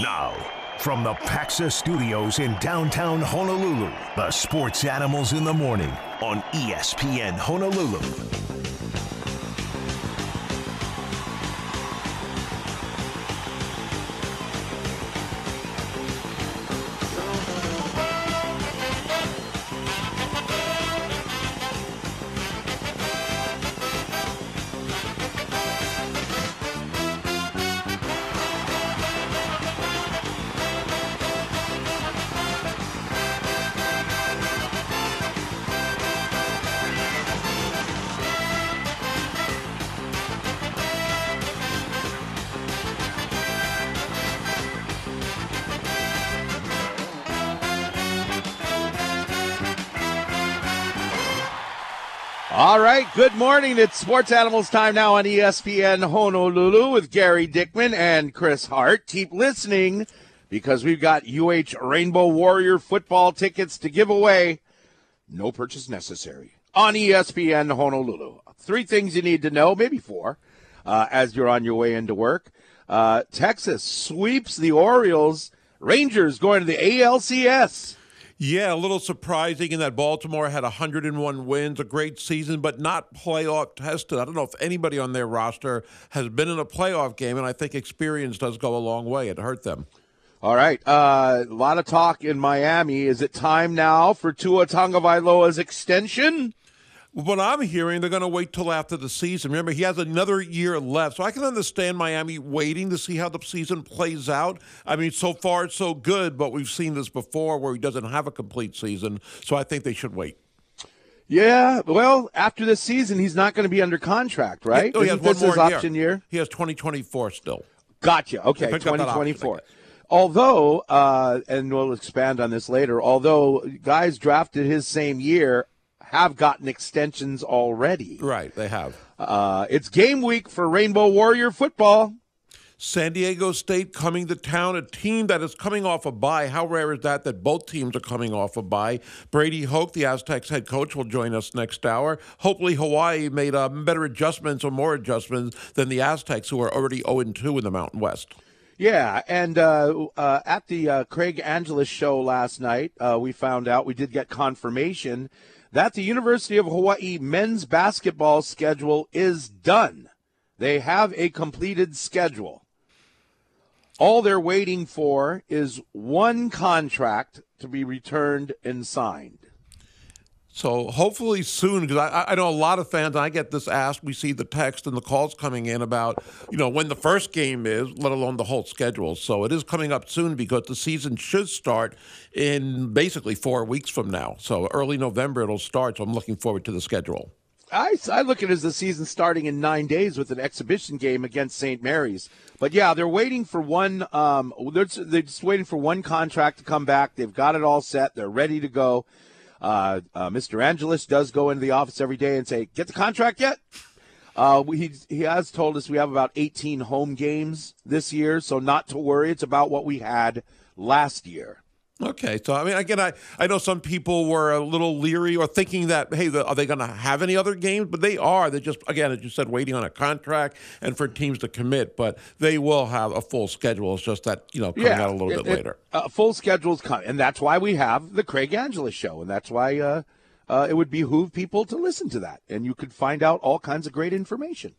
Now, from the Paxa Studios in downtown Honolulu, the Sports Animals in the Morning on ESPN Honolulu. Morning. It's Sports Animals time now on ESPN Honolulu with Gary Dickman and Chris Hart. Keep listening because we've got UH Rainbow Warrior football tickets to give away. No purchase necessary on ESPN Honolulu. Three things you need to know, maybe four, uh, as you're on your way into work. Uh, Texas sweeps the Orioles. Rangers going to the ALCS. Yeah, a little surprising in that Baltimore had 101 wins, a great season, but not playoff tested. I don't know if anybody on their roster has been in a playoff game, and I think experience does go a long way. It hurt them. All right. Uh, a lot of talk in Miami. Is it time now for Tua Tagovailoa's extension? What I'm hearing, they're going to wait till after the season. Remember, he has another year left, so I can understand Miami waiting to see how the season plays out. I mean, so far it's so good, but we've seen this before where he doesn't have a complete season, so I think they should wait. Yeah. Well, after this season, he's not going to be under contract, right? Oh, he has Isn't one this his more year. option year? He has 2024 still. Gotcha. Okay, picked up that option, 2024. Although, uh, and we'll expand on this later, although guys drafted his same year have gotten extensions already. Right, they have. Uh, it's game week for Rainbow Warrior football. San Diego State coming to town, a team that is coming off a bye. How rare is that that both teams are coming off a bye? Brady Hoke, the Aztecs head coach, will join us next hour. Hopefully, Hawaii made uh, better adjustments or more adjustments than the Aztecs, who are already 0 2 in the Mountain West. Yeah, and uh, uh, at the uh, Craig Angelos show last night, uh, we found out we did get confirmation that the University of Hawaii men's basketball schedule is done. They have a completed schedule. All they're waiting for is one contract to be returned and signed. So hopefully soon, because I, I know a lot of fans, I get this asked. We see the text and the calls coming in about, you know, when the first game is, let alone the whole schedule. So it is coming up soon because the season should start in basically four weeks from now. So early November it'll start. So I'm looking forward to the schedule. I, I look at it as the season starting in nine days with an exhibition game against St. Mary's. But yeah, they're waiting for one. Um, they're, they're just waiting for one contract to come back. They've got it all set. They're ready to go. Uh, uh, Mr. Angelos does go into the office every day and say, "Get the contract yet?" Uh, he he has told us we have about 18 home games this year, so not to worry. It's about what we had last year. Okay, so I mean, again, I, I know some people were a little leery or thinking that, hey, the, are they going to have any other games? But they are. They're just, again, as you said, waiting on a contract and for teams to commit. But they will have a full schedule. It's just that, you know, coming out a little it- bit it- later. uh, full schedule's coming, and that's why we have the Craig Angelos show, and that's why uh, uh, it would behoove people to listen to that, and you could find out all kinds of great information.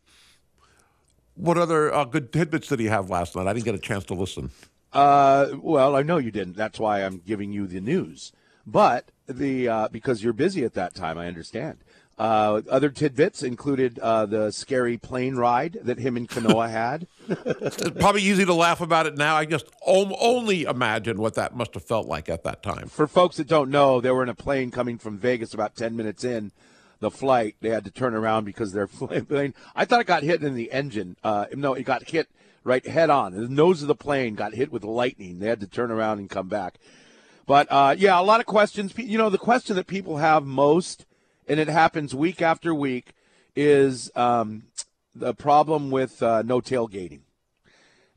What other uh, good tidbits did he have last night? I didn't get a chance to listen. Uh, well, I know you didn't. That's why I'm giving you the news. But the uh, because you're busy at that time, I understand. Uh, other tidbits included uh, the scary plane ride that him and Kanoa had. It's probably easy to laugh about it now. I just om- only imagine what that must have felt like at that time. For folks that don't know, they were in a plane coming from Vegas about 10 minutes in the flight. They had to turn around because their plane. I thought it got hit in the engine. Uh, no, it got hit right head on. The nose of the plane got hit with lightning. They had to turn around and come back. But uh, yeah, a lot of questions. You know, the question that people have most, and it happens week after week, is um, the problem with uh, no tailgating.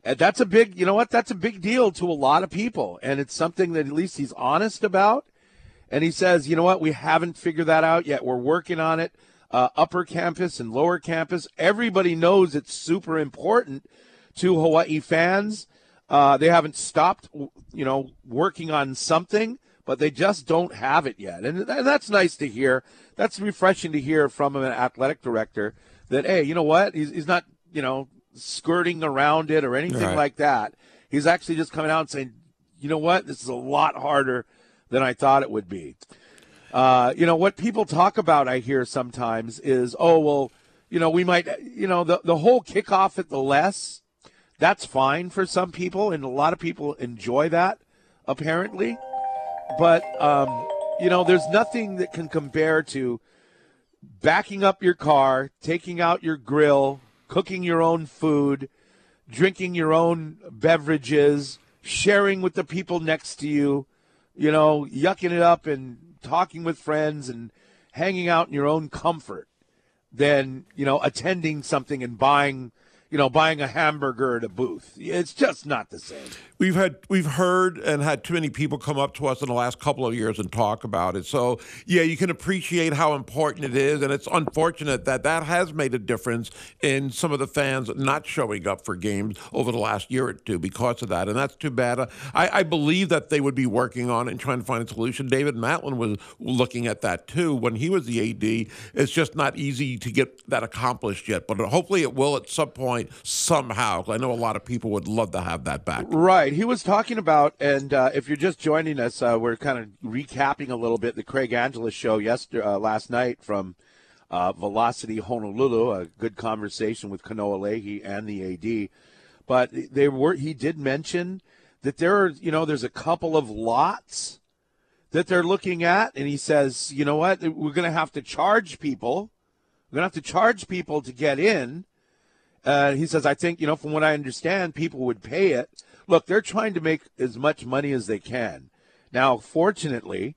And that's a big, you know what? That's a big deal to a lot of people, and it's something that at least he's honest about. And he says, you know what? We haven't figured that out yet. We're working on it. Uh, upper campus and lower campus. Everybody knows it's super important to Hawaii fans. Uh, they haven't stopped, you know, working on something, but they just don't have it yet. And, and that's nice to hear. That's refreshing to hear from an athletic director that, hey, you know what? He's, he's not, you know, skirting around it or anything Right. like that. He's actually just coming out and saying, you know what? This is a lot harder than I thought it would be. Uh, you know, what people talk about, I hear sometimes, is, oh, well, you know, we might, you know, the, the whole kickoff at the less, that's fine for some people, and a lot of people enjoy that, apparently. But, um, you know, there's nothing that can compare to backing up your car, taking out your grill, cooking your own food, drinking your own beverages, sharing with the people next to you, you know, yucking it up and talking with friends and hanging out in your own comfort than, you know, attending something and buying, you know, buying a hamburger at a booth. It's just not the same. We've had we've heard and had too many people come up to us in the last couple of years and talk about it. So yeah, you can appreciate how important it is, and it's unfortunate that that has made a difference in some of the fans not showing up for games over the last year or two because of that, and that's too bad. I, I believe that they would be working on it and trying to find a solution. David Matlin was looking at that too when he was the AD. It's just not easy to get that accomplished yet, but hopefully it will at some point somehow. I know a lot of people would love to have that back. Right. He was talking about, and uh, if you're just joining us, uh, we're kind of recapping a little bit the Craig Angelos show yesterday, uh, last night from uh, Velocity Honolulu. A good conversation with Kanoa Leahy and the AD. But they were. He did mention that there are, you know, there's a couple of lots that they're looking at, and he says, you know what, we're going to have to charge people. We're going to have to charge people to get in. Uh, he says, I think, you know, from what I understand, people would pay it. Look, they're trying to make as much money as they can. Now, fortunately,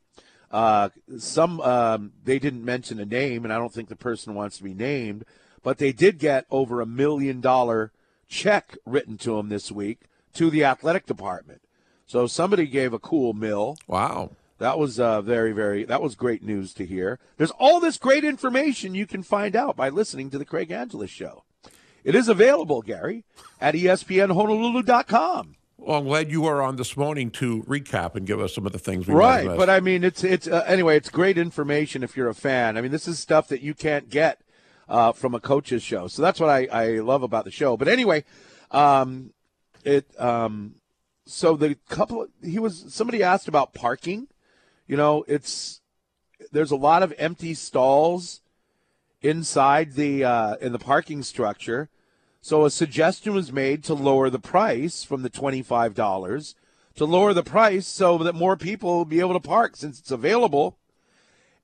uh, some um, they didn't mention a name, and I don't think the person wants to be named, but they did get over a million dollar check written to them this week to the athletic department. So somebody gave a cool mill. Wow. That was uh, very, very. That was great news to hear. There's all this great information you can find out by listening to the Craig Angelos Show. It is available, Gary, at ESPNHonolulu.com. Well, I'm glad you are on this morning to recap and give us some of the things we Right, but I mean, it's it's uh, anyway. It's great information if you're a fan. I mean, this is stuff that you can't get uh, from a coach's show. So that's what I, I love about the show. But anyway, um, it um, so the couple he was somebody asked about parking. You know, it's there's a lot of empty stalls inside the uh, in the parking structure. So a suggestion was made to lower the price from the twenty-five dollars to lower the price so that more people will be able to park since it's available.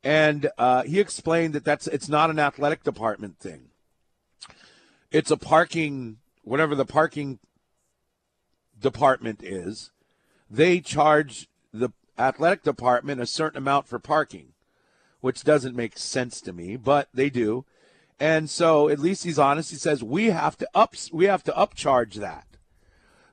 And uh, he explained that that's it's not an athletic department thing. It's a parking whatever the parking department is. They charge the athletic department a certain amount for parking, which doesn't make sense to me, but they do. And so at least he's honest. He says we have to up we have to upcharge that.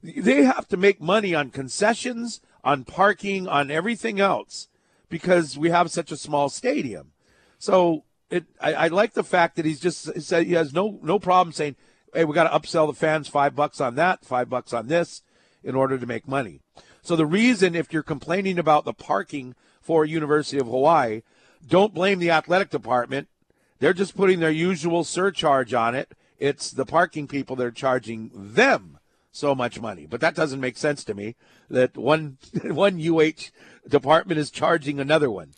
They have to make money on concessions, on parking, on everything else because we have such a small stadium. So it I, I like the fact that he's just he said he has no no problem saying, Hey, we gotta upsell the fans five bucks on that, five bucks on this in order to make money. So the reason if you're complaining about the parking for University of Hawaii, don't blame the athletic department. They're just putting their usual surcharge on it. It's the parking people that are charging them so much money. But that doesn't make sense to me that one one UH department is charging another one.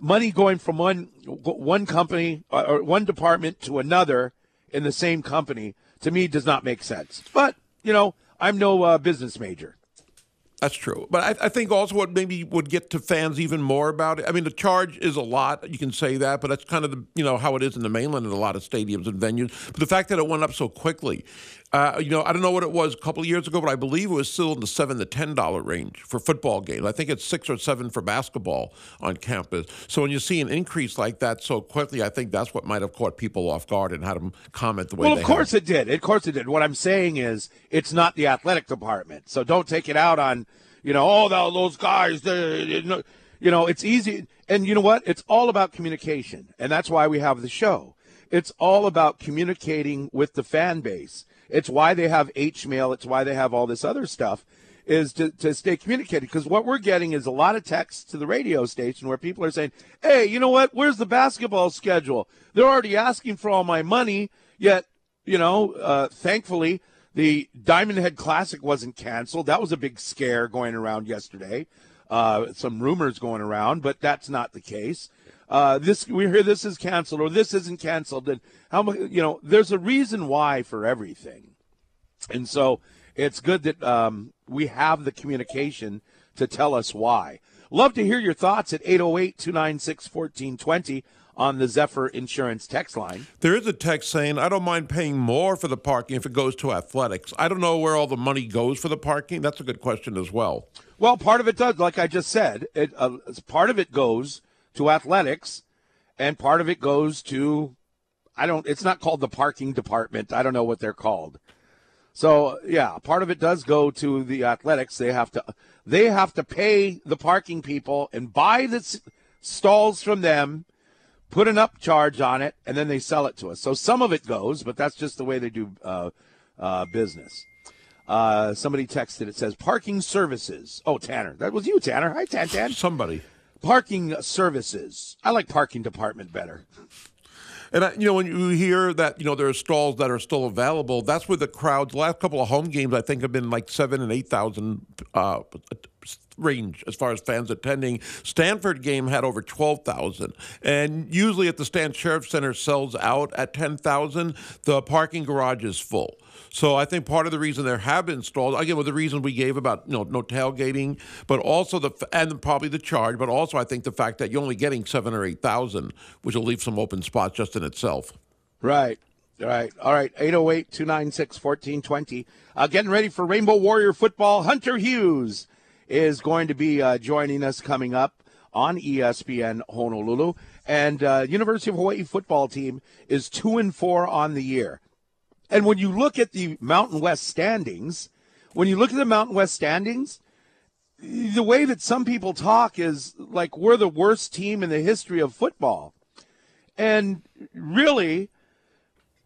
Money going from one one company or one department to another in the same company to me does not make sense. But, you know, I'm no uh, business major. That's true. But I, I think also what maybe would get to fans even more about it. I mean, the charge is a lot. You can say that, but that's kind of the you know how it is in the mainland in a lot of stadiums and venues. But the fact that it went up so quickly, uh, you know, I don't know what it was a couple of years ago, but I believe it was still in the seven to ten dollar range for football games. I think it's six or seven for basketball on campus. So when you see an increase like that so quickly, I think that's what might have caught people off guard and had them comment the way. Well, of course have. it did. Of course it did. What I'm saying is, it's not the athletic department. So don't take it out on, you know, oh, those guys. They, you know- you know, it's easy. And you know what? It's all about communication, and that's why we have the show. It's all about communicating with the fan base. It's why they have H mail. It's why they have all this other stuff is to, to stay communicated because what we're getting is a lot of texts to the radio station where people are saying, hey, you know what? Where's the basketball schedule? They're already asking for all my money, yet, you know, uh, thankfully, the Diamond Head Classic wasn't canceled. That was a big scare going around yesterday. Uh, some rumors going around, but that's not the case. Uh, this we hear this is canceled or this isn't canceled, and how much you know. There's a reason why for everything, and so it's good that um, we have the communication to tell us why. Love to hear your thoughts at 808 296 1420 on the Zephyr Insurance text line. There is a text saying, I don't mind paying more for the parking if it goes to athletics. I don't know where all the money goes for the parking. That's a good question as well. Well, part of it does, like I just said, it, uh, part of it goes to athletics, and part of it goes to, I don't, it's not called the parking department. I don't know what they're called. So yeah, part of it does go to the athletics. They have to they have to pay the parking people and buy the stalls from them, put an upcharge on it, and then they sell it to us. So some of it goes, but that's just the way they do uh, uh, business. Uh, somebody texted. It says parking services. Oh, Tanner, that was you, Tanner. Hi, Tan Tan. Somebody. Parking services. I like parking department better. And I, you know, when you hear that, you know, there are stalls that are still available, that's where the crowds. The last couple of home games, I think, have been like seven and eight thousand uh, range as far as fans attending. Stanford game had over 12,000. And usually at the Stan Sheriff Center sells out at 10,000. The parking garage is full. So I think part of the reason there have been stalls, again, with the reason we gave about you know no tailgating, but also the and probably the charge, but also I think the fact that you're only getting seven or eight thousand, which will leave some open spots just in itself. Right. Right. All right. 808 296 1420. Uh, getting ready for Rainbow Warrior football. Hunter Hughes is going to be uh, joining us coming up on ESPN Honolulu. And uh, University of Hawaii football team is two and four on the year. And when you look at the Mountain West standings, when you look at the Mountain West standings, the way that some people talk is like we're the worst team in the history of football. And really,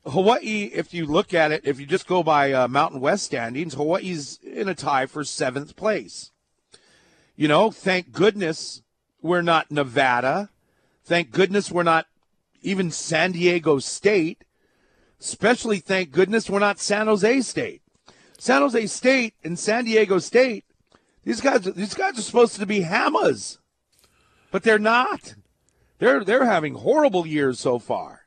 Hawaii, if you look at it, if you just go by uh, Mountain West standings, Hawaii's in a tie for seventh place. You know, thank goodness we're not Nevada. Thank goodness we're not even San Diego State. Especially, thank goodness, we're not San Jose State. San Jose State and San Diego State, these guys, these guys are supposed to be hammers, but they're not. They're they're having horrible years so far.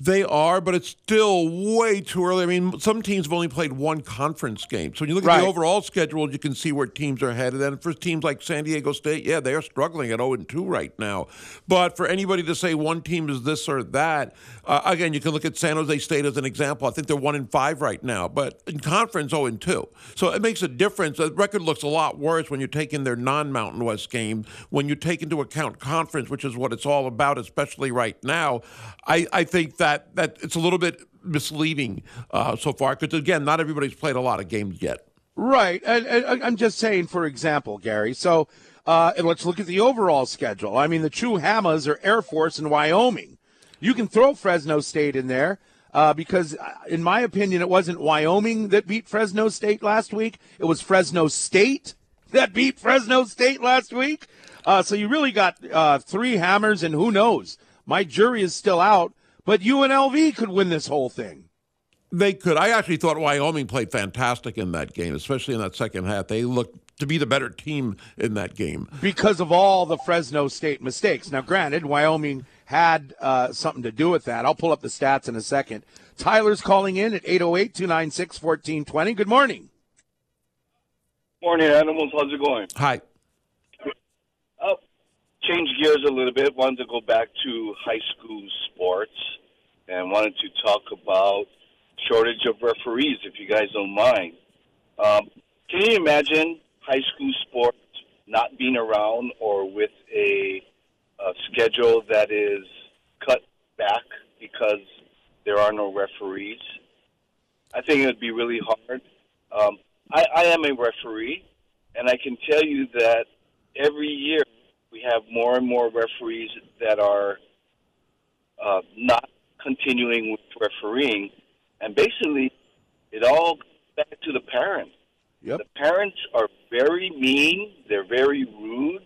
They are, but it's still way too early. I mean, some teams have only played one conference game. So when you look at the overall schedule, you can see where teams are headed. And for teams like San Diego State, yeah, they are struggling at 0 2 right now. But for anybody to say one team is this or that, uh, again, you can look at San Jose State as an example. I think they're 1 in 5 right now, but in conference, 0 2. So it makes a difference. The record looks a lot worse when you take in their non Mountain West game. When you take into account conference, which is what it's all about, especially right now, I, I think that that that it's a little bit misleading uh, so far because again, not everybody's played a lot of games yet. Right, and, and I'm just saying, for example, Gary. So, uh, and let's look at the overall schedule. I mean, the true Hammers are Air Force and Wyoming. You can throw Fresno State in there. Uh, because, uh, in my opinion, it wasn't Wyoming that beat Fresno State last week. It was Fresno State that beat Fresno State last week. Uh, so you really got uh, three hammers, and who knows? My jury is still out but UNLV could win this whole thing. They could. I actually thought Wyoming played fantastic in that game, especially in that second half. They looked to be the better team in that game because of all the Fresno State mistakes. Now, granted, Wyoming had uh, something to do with that. I'll pull up the stats in a second. Tyler's calling in at 808 296 1420. Good morning. Morning, Animals. How's it going? Hi. Change gears a little bit. Wanted to go back to high school sports and wanted to talk about shortage of referees, if you guys don't mind. Um, can you imagine high school sports not being around or with a, a schedule that is cut back because there are no referees? I think it would be really hard. Um, I, I am a referee, and I can tell you that every year we have more and more referees that are uh, not continuing with refereeing, and basically it all goes back to the parents. Yep. The parents are very mean. They're very rude.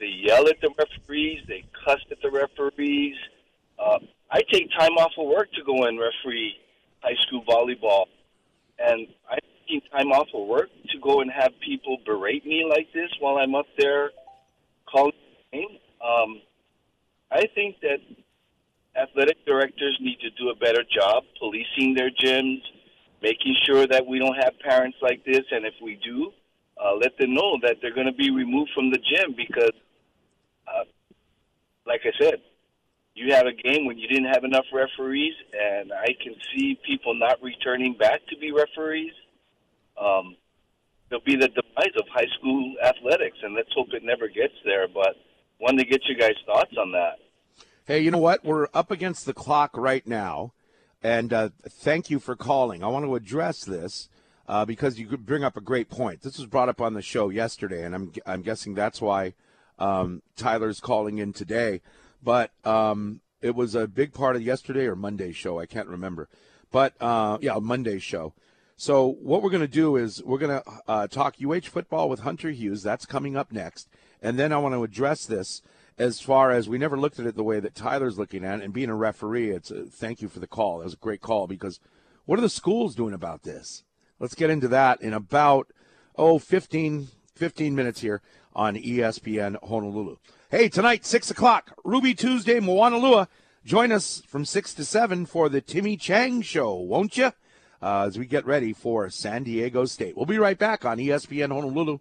They yell at the referees. They cuss at the referees. Uh, I take time off of work to go and referee high school volleyball, and I'm taking time off of work to go and have people berate me like this while I'm up there calling game. Um, I think that athletic directors need to do a better job policing their gyms, making sure that we don't have parents like this, and if we do, uh, let them know that they're going to be removed from the gym because, uh, like I said, you had a game when you didn't have enough referees, and I can see people not returning back to be referees. Um, there'll be the demise of high school athletics, and let's hope it never gets there. But wanted to get you guys' thoughts on that. Hey, you know what? We're up against the clock right now, and uh, thank you for calling. I want to address this uh, because you bring up a great point. This was brought up on the show yesterday, and I'm I'm guessing that's why um, Tyler's calling in today. But um, it was a big part of yesterday or Monday show. I can't remember. But uh, yeah, Monday show. So what we're going to do is we're going to uh, talk UH football with Hunter Hughes. That's coming up next, and then I want to address this as far as we never looked at it the way that Tyler's looking at it. And being a referee, it's a, thank you for the call. That was a great call because what are the schools doing about this? Let's get into that in about oh 15, 15 minutes here on ESPN Honolulu. Hey, tonight, 6 o'clock, Ruby Tuesday, Moanalua. Join us from 6 to 7 for the Timmy Chang Show, won't you? Uh, as we get ready for San Diego State. We'll be right back on ESPN Honolulu.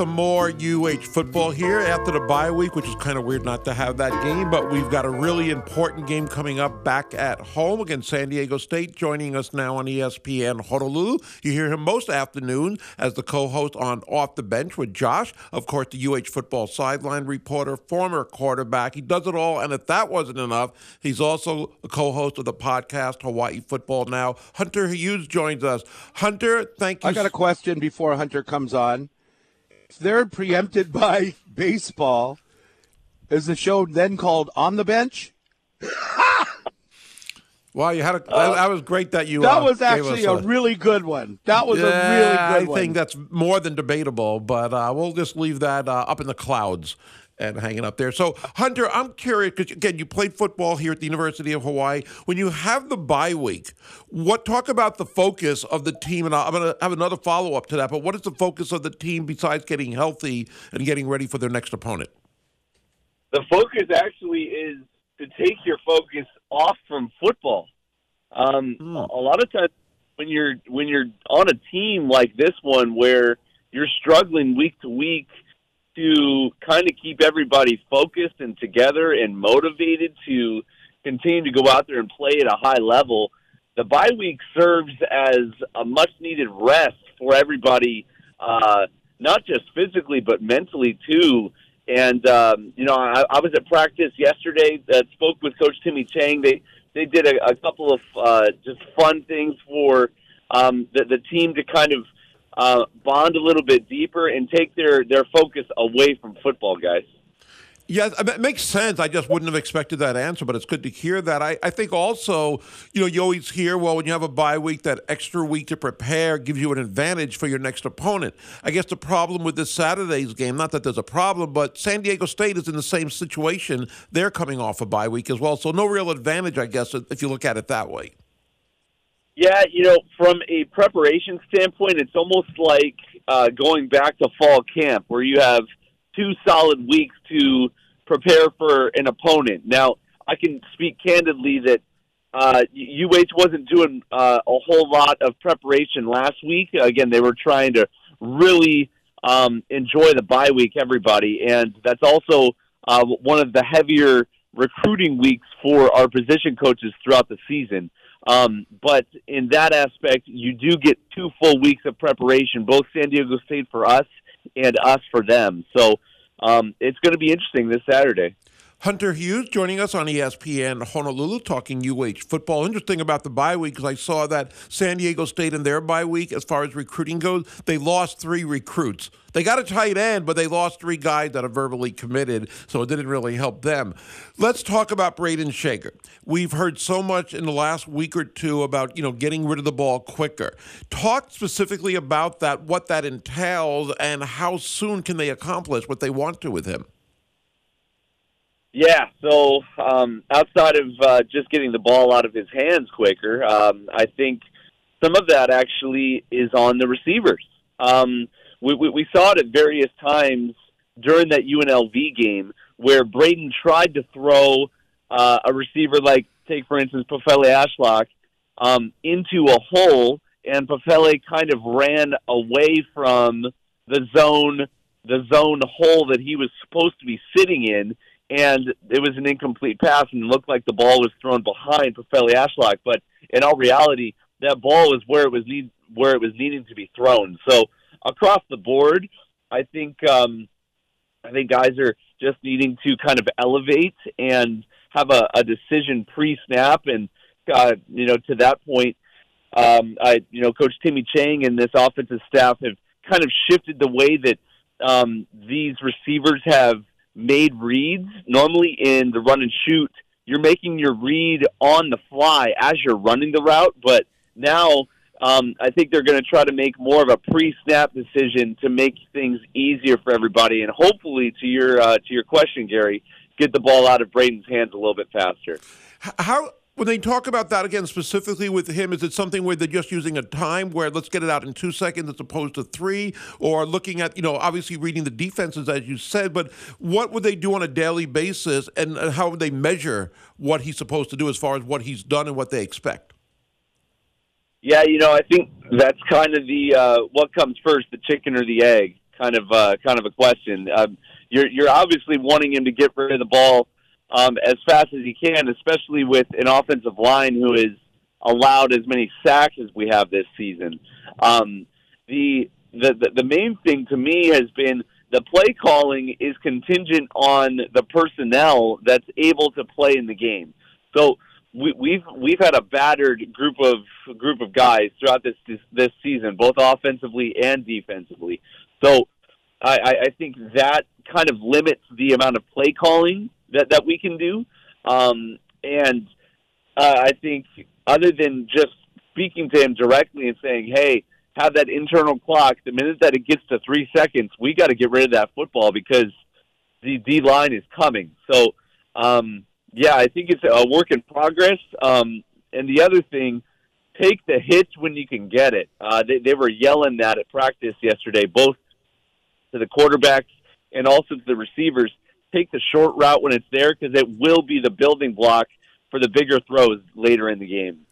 Some more UH football here after the bye week, which is kind of weird not to have that game, but we've got a really important game coming up back at home against San Diego State. Joining us now on ESPN Honolulu. You hear him most afternoons as the co host on Off the Bench with Josh, of course, the UH football sideline reporter, former quarterback. He does it all, and if that wasn't enough, he's also a co host of the podcast Hawaii Football Now. Hunter Hughes joins us. Hunter, thank you. I got a question before Hunter comes on they're preempted by baseball, is the show then called On the Bench? Well, you had a, uh, that was great that you. That uh, was actually a, a, really good one. That was yeah, a really good one. I think that's more than debatable, but uh, we'll just leave that uh, up in the clouds and hanging up there. So, Hunter, I'm curious because again, you played football here at the University of Hawaii. When you have the bye week, what talk about the focus of the team? And I'm going to have another follow up to that. But what is the focus of the team besides getting healthy and getting ready for their next opponent? The focus actually is to take your focus off from football. Um, mm. A lot of times when you're when you're on a team like this one where you're struggling week to week to kind of keep everybody focused and together and motivated to continue to go out there and play at a high level. The bye week serves as a much needed rest for everybody, uh, not just physically but mentally too. And um, you know, I, I was at practice yesterday. That spoke with Coach Timmy Chang. They they did a, a couple of uh, just fun things for um, the, the team to kind of uh, bond a little bit deeper and take their, their focus away from football, guys. Yeah, it makes sense. I just wouldn't have expected that answer, but it's good to hear that. I, I think also, you know, you always hear, well, when you have a bye week, that extra week to prepare gives you an advantage for your next opponent. I guess the problem with this Saturday's game, not that there's a problem, but San Diego State is in the same situation. They're coming off a bye week as well. So no real advantage, I guess, if you look at it that way. Yeah, you know, from a preparation standpoint, it's almost like uh, going back to fall camp where you have two solid weeks to prepare for an opponent. Now, I can speak candidly that uh, UH wasn't doing uh, a whole lot of preparation last week. Again, they were trying to really um, enjoy the bye week, everybody, and that's also uh, one of the heavier recruiting weeks for our position coaches throughout the season. Um, but in that aspect, you do get two full weeks of preparation, both San Diego State for us and us for them. So um, it's going to be interesting this Saturday. Hunter Hughes joining us on ESPN Honolulu talking UH football. Interesting about the bye week because I saw that San Diego State in their bye week, as far as recruiting goes, they lost three recruits. They got a tight end, but they lost three guys that are verbally committed, so it didn't really help them. Let's talk about Braden Schager. We've heard so much in the last week or two about you know getting rid of the ball quicker. Talk specifically about that, what that entails, and how soon can they accomplish what they want to with him. Yeah, so um, outside of uh, just getting the ball out of his hands quicker, um, I think some of that actually is on the receivers. Um, we, we, we saw it at various times during that UNLV game where Braden tried to throw uh, a receiver like, take for instance, Pofele Ashlock um, into a hole, and Pofele kind of ran away from the zone, the zone hole that he was supposed to be sitting in and it was an incomplete pass and looked like the ball was thrown behind Pofele Ashlock. But in all reality, that ball was where it was need where it was needing to be thrown. So across the board, I think um, I think guys are just needing to kind of elevate and have a, a decision pre-snap, and uh, you know to that point, um, I you know Coach Timmy Chang and this offensive staff have kind of shifted the way that um, these receivers have made reads. Normally in the run and shoot, you're making your read on the fly as you're running the route, but now um, I think they're going to try to make more of a pre-snap decision to make things easier for everybody, and hopefully, to your uh, to your question, Gary, get the ball out of Braden's hands a little bit faster. How when they talk about that again specifically with him, is it something where they're just using a time where let's get it out in two seconds as opposed to three, or looking at you know obviously reading the defenses as you said, but what would they do on a daily basis, and how would they measure what he's supposed to do as far as what he's done and what they expect? Yeah, you know, I think that's kind of the uh, what comes first, the chicken or the egg, kind of uh, kind of a question. Um, you're you're obviously wanting him to get rid of the ball um, as fast as he can, especially with an offensive line who has allowed as many sacks as we have this season. Um, the, the the the main thing to me has been the play calling is contingent on the personnel that's able to play in the game. So we, we've we've had a battered group of group of guys throughout this this, this season, both offensively and defensively. So I, I think that kind of limits the amount of play calling that that we can do. Um, and uh, I think other than just speaking to him directly and saying, "Hey, have that internal clock. The minute that it gets to three seconds, we got to get rid of that football because the D line is coming." So, um, yeah, I think it's a work in progress. Um, and the other thing, take the hits when you can get it. Uh, they, they were yelling that at practice yesterday, both to the quarterbacks and also to the receivers take the short route when it's there because it will be the building block for the bigger throws later in the game.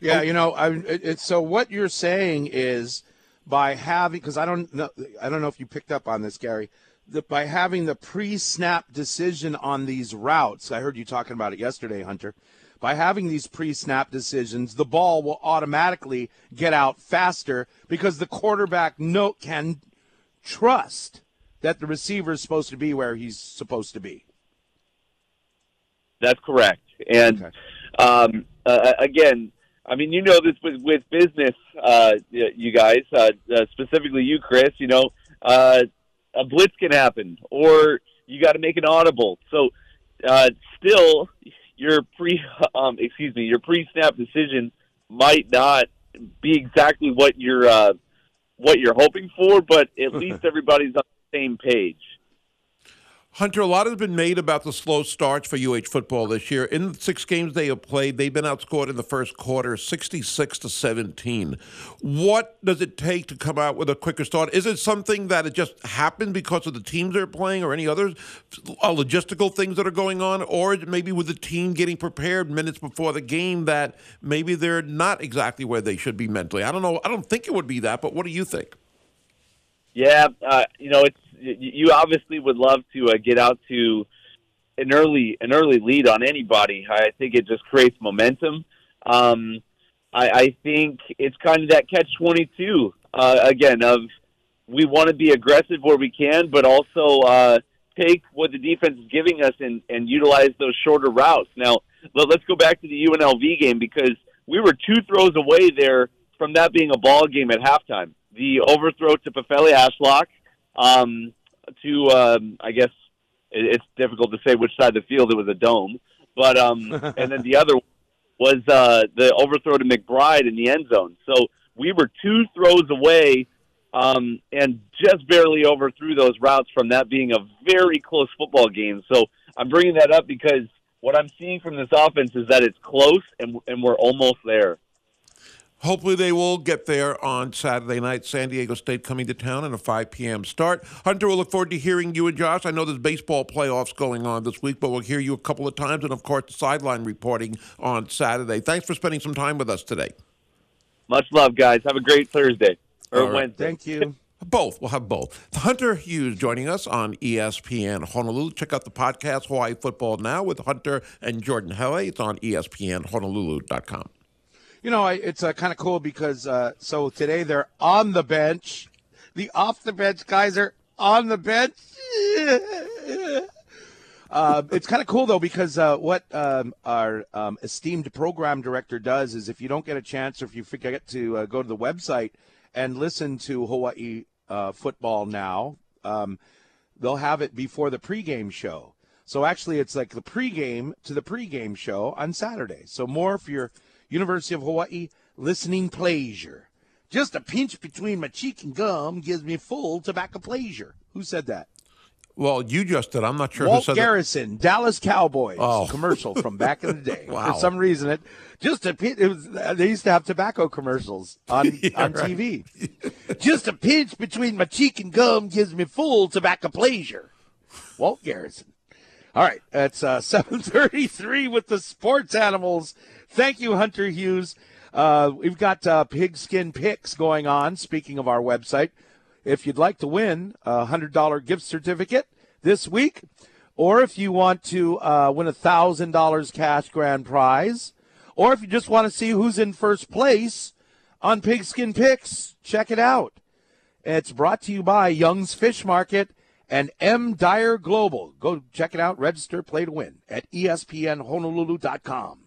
Yeah, you know, I, it, so what you're saying is by having because I don't know I don't know if you picked up on this, Gary. That by having the pre-snap decision on these routes, I heard you talking about it yesterday, Hunter. By having these pre-snap decisions, the ball will automatically get out faster because the quarterback note can trust that the receiver is supposed to be where he's supposed to be. That's correct. And okay. um, uh, again, I mean, you know this with, with business, uh, you guys, uh, uh, specifically you, Chris. You know, uh, a blitz can happen, or you got to make an audible. So, uh, still, your pre, um, excuse me, your pre-snap decision might not be exactly what you're uh, what you're hoping for, but at least everybody's on same page. Hunter, a lot has been made about the slow starts for UH football this year. In the six games they have played, they've been outscored in the first quarter, sixty-six to seventeen. What does it take to come out with a quicker start? Is it something that it just happened because of the teams they're playing, or any other uh, logistical things that are going on, or maybe with the team getting prepared minutes before the game that maybe they're not exactly where they should be mentally? I don't know. I don't think it would be that, but what do you think? Yeah, uh, you know, it's you obviously would love to uh, get out to an early an early lead on anybody. I think it just creates momentum. Um, I, I think it's kind of that catch twenty two uh, again of we want to be aggressive where we can, but also uh, take what the defense is giving us and, and utilize those shorter routes. Now, let, let's go back to the UNLV game because we were two throws away there from that being a ball game at halftime. The overthrow to Pofele Ashlock, um, to um, I guess it, it's difficult to say which side of the field it was a dome, but um, and then the other was uh, the overthrow to McBride in the end zone. So we were two throws away um, and just barely overthrew those routes from that being a very close football game. So I'm bringing that up because what I'm seeing from this offense is that it's close and, and we're almost there. Hopefully, they will get there on Saturday night. San Diego State coming to town and a 5 p.m. start. Hunter, we'll look forward to hearing you and Josh. I know there's baseball playoffs going on this week, but we'll hear you a couple of times. And, of course, the sideline reporting on Saturday. Thanks for spending some time with us today. Much love, guys. Have a great Thursday or right. Wednesday. Thank you. Both. We'll have both. Hunter Hughes joining us on ESPN Honolulu. Check out the podcast Hawaii Football Now with Hunter and Jordan Hele. It's on ESPNHonolulu.com. You know, it's uh, kind of cool because uh, so today they're on the bench. The off the bench guys are on the bench. uh, it's kind of cool though because uh, what um, our um, esteemed program director does is if you don't get a chance or if you forget to uh, go to the website and listen to Hawaii uh, football now, um, they'll have it before the pregame show. So actually, it's like the pregame to the pregame show on Saturday. So more for your University of Hawaii listening pleasure. Just a pinch between my cheek and gum gives me full tobacco pleasure. Who said that? Well, you just did. I'm not sure Walt who said Garrison, that. Dallas Cowboys oh. commercial from back in the day. wow. For some reason, it just a it they used to have tobacco commercials on yeah, on right. TV. just a pinch between my cheek and gum gives me full tobacco pleasure. Walt Garrison. All right, that's uh, 7:33 with the sports animals. Thank you, Hunter Hughes. Uh, we've got uh, pigskin picks going on. Speaking of our website, if you'd like to win a hundred dollar gift certificate this week, or if you want to uh, win a thousand dollars cash grand prize, or if you just want to see who's in first place on Pigskin Picks, check it out. It's brought to you by Young's Fish Market and M. Dyer Global. Go check it out, register, play to win at espnhonolulu.com.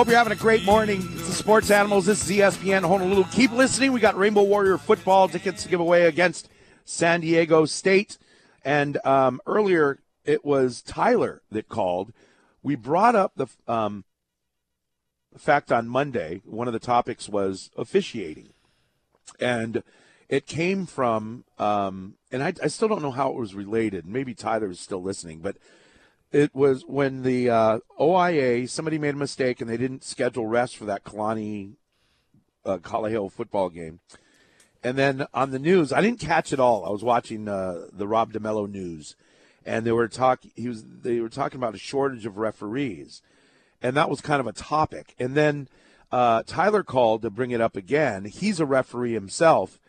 Hope you're having a great morning. It's the Sports Animals. This is ESPN Honolulu. Keep listening. We got Rainbow Warrior football tickets to give away against San Diego State. And um, earlier, it was Tyler that called. We brought up the um, fact on Monday, one of the topics was officiating. And it came from, um, and I, I, still don't know how it was related. Maybe Tyler is still listening, but it was when the uh, OIA, somebody made a mistake and they didn't schedule rest for that Kalani uh, football game. And then on the news, I didn't catch it all. I was watching uh, the Rob DeMello news, and they were talking. He was they were talking about a shortage of referees, and that was kind of a topic. And then uh, Tyler called to bring it up again. He's a referee himself,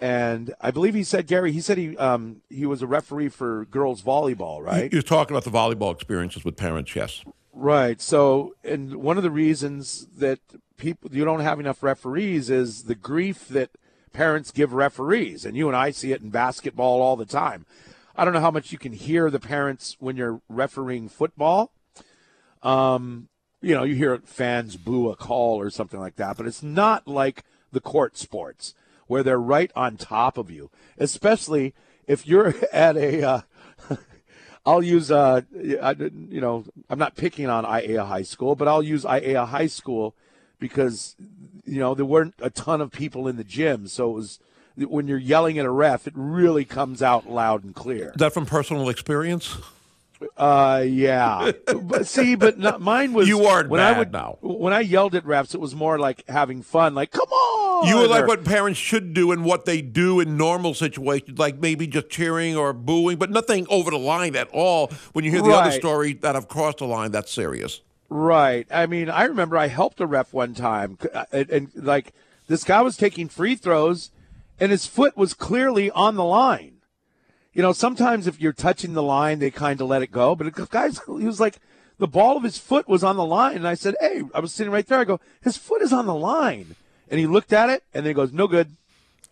and I believe he said Gary. He said he um, he was a referee for girls volleyball, right? He was talking about the volleyball experiences with parents. Yes, right. So, and one of the reasons that people you don't have enough referees is the grief that parents give referees, and you and I see it in basketball all the time. I don't know how much you can hear the parents when you're refereeing football. Um, you know, you hear fans boo a call or something like that, but it's not like the court sports where they're right on top of you, especially if you're at a. Uh, I'll use, uh, you know, I'm not picking on Aiea High School, but I'll use Aiea High School because, you know, there weren't a ton of people in the gym. So it was, when you're yelling at a ref, it really comes out loud and clear. Is that from personal experience? Uh, yeah. but see, but not, mine was you aren't when bad I would, now. When I yelled at refs, it was more like having fun. Like, come on! You were like what parents should do and what they do in normal situations, like maybe just cheering or booing, but nothing over the line at all. When you hear the right. other story that have crossed the line, that's serious. Right. I mean, I remember I helped a ref one time, uh, and, and like this guy was taking free throws, and his foot was clearly on the line you know, sometimes if you're touching the line, they kind of let it go. But guy's, he was like, the ball of his foot was on the line. And I said, Hey, I was sitting right there. I go, his foot is on the line. And he looked at it and then he goes, No good.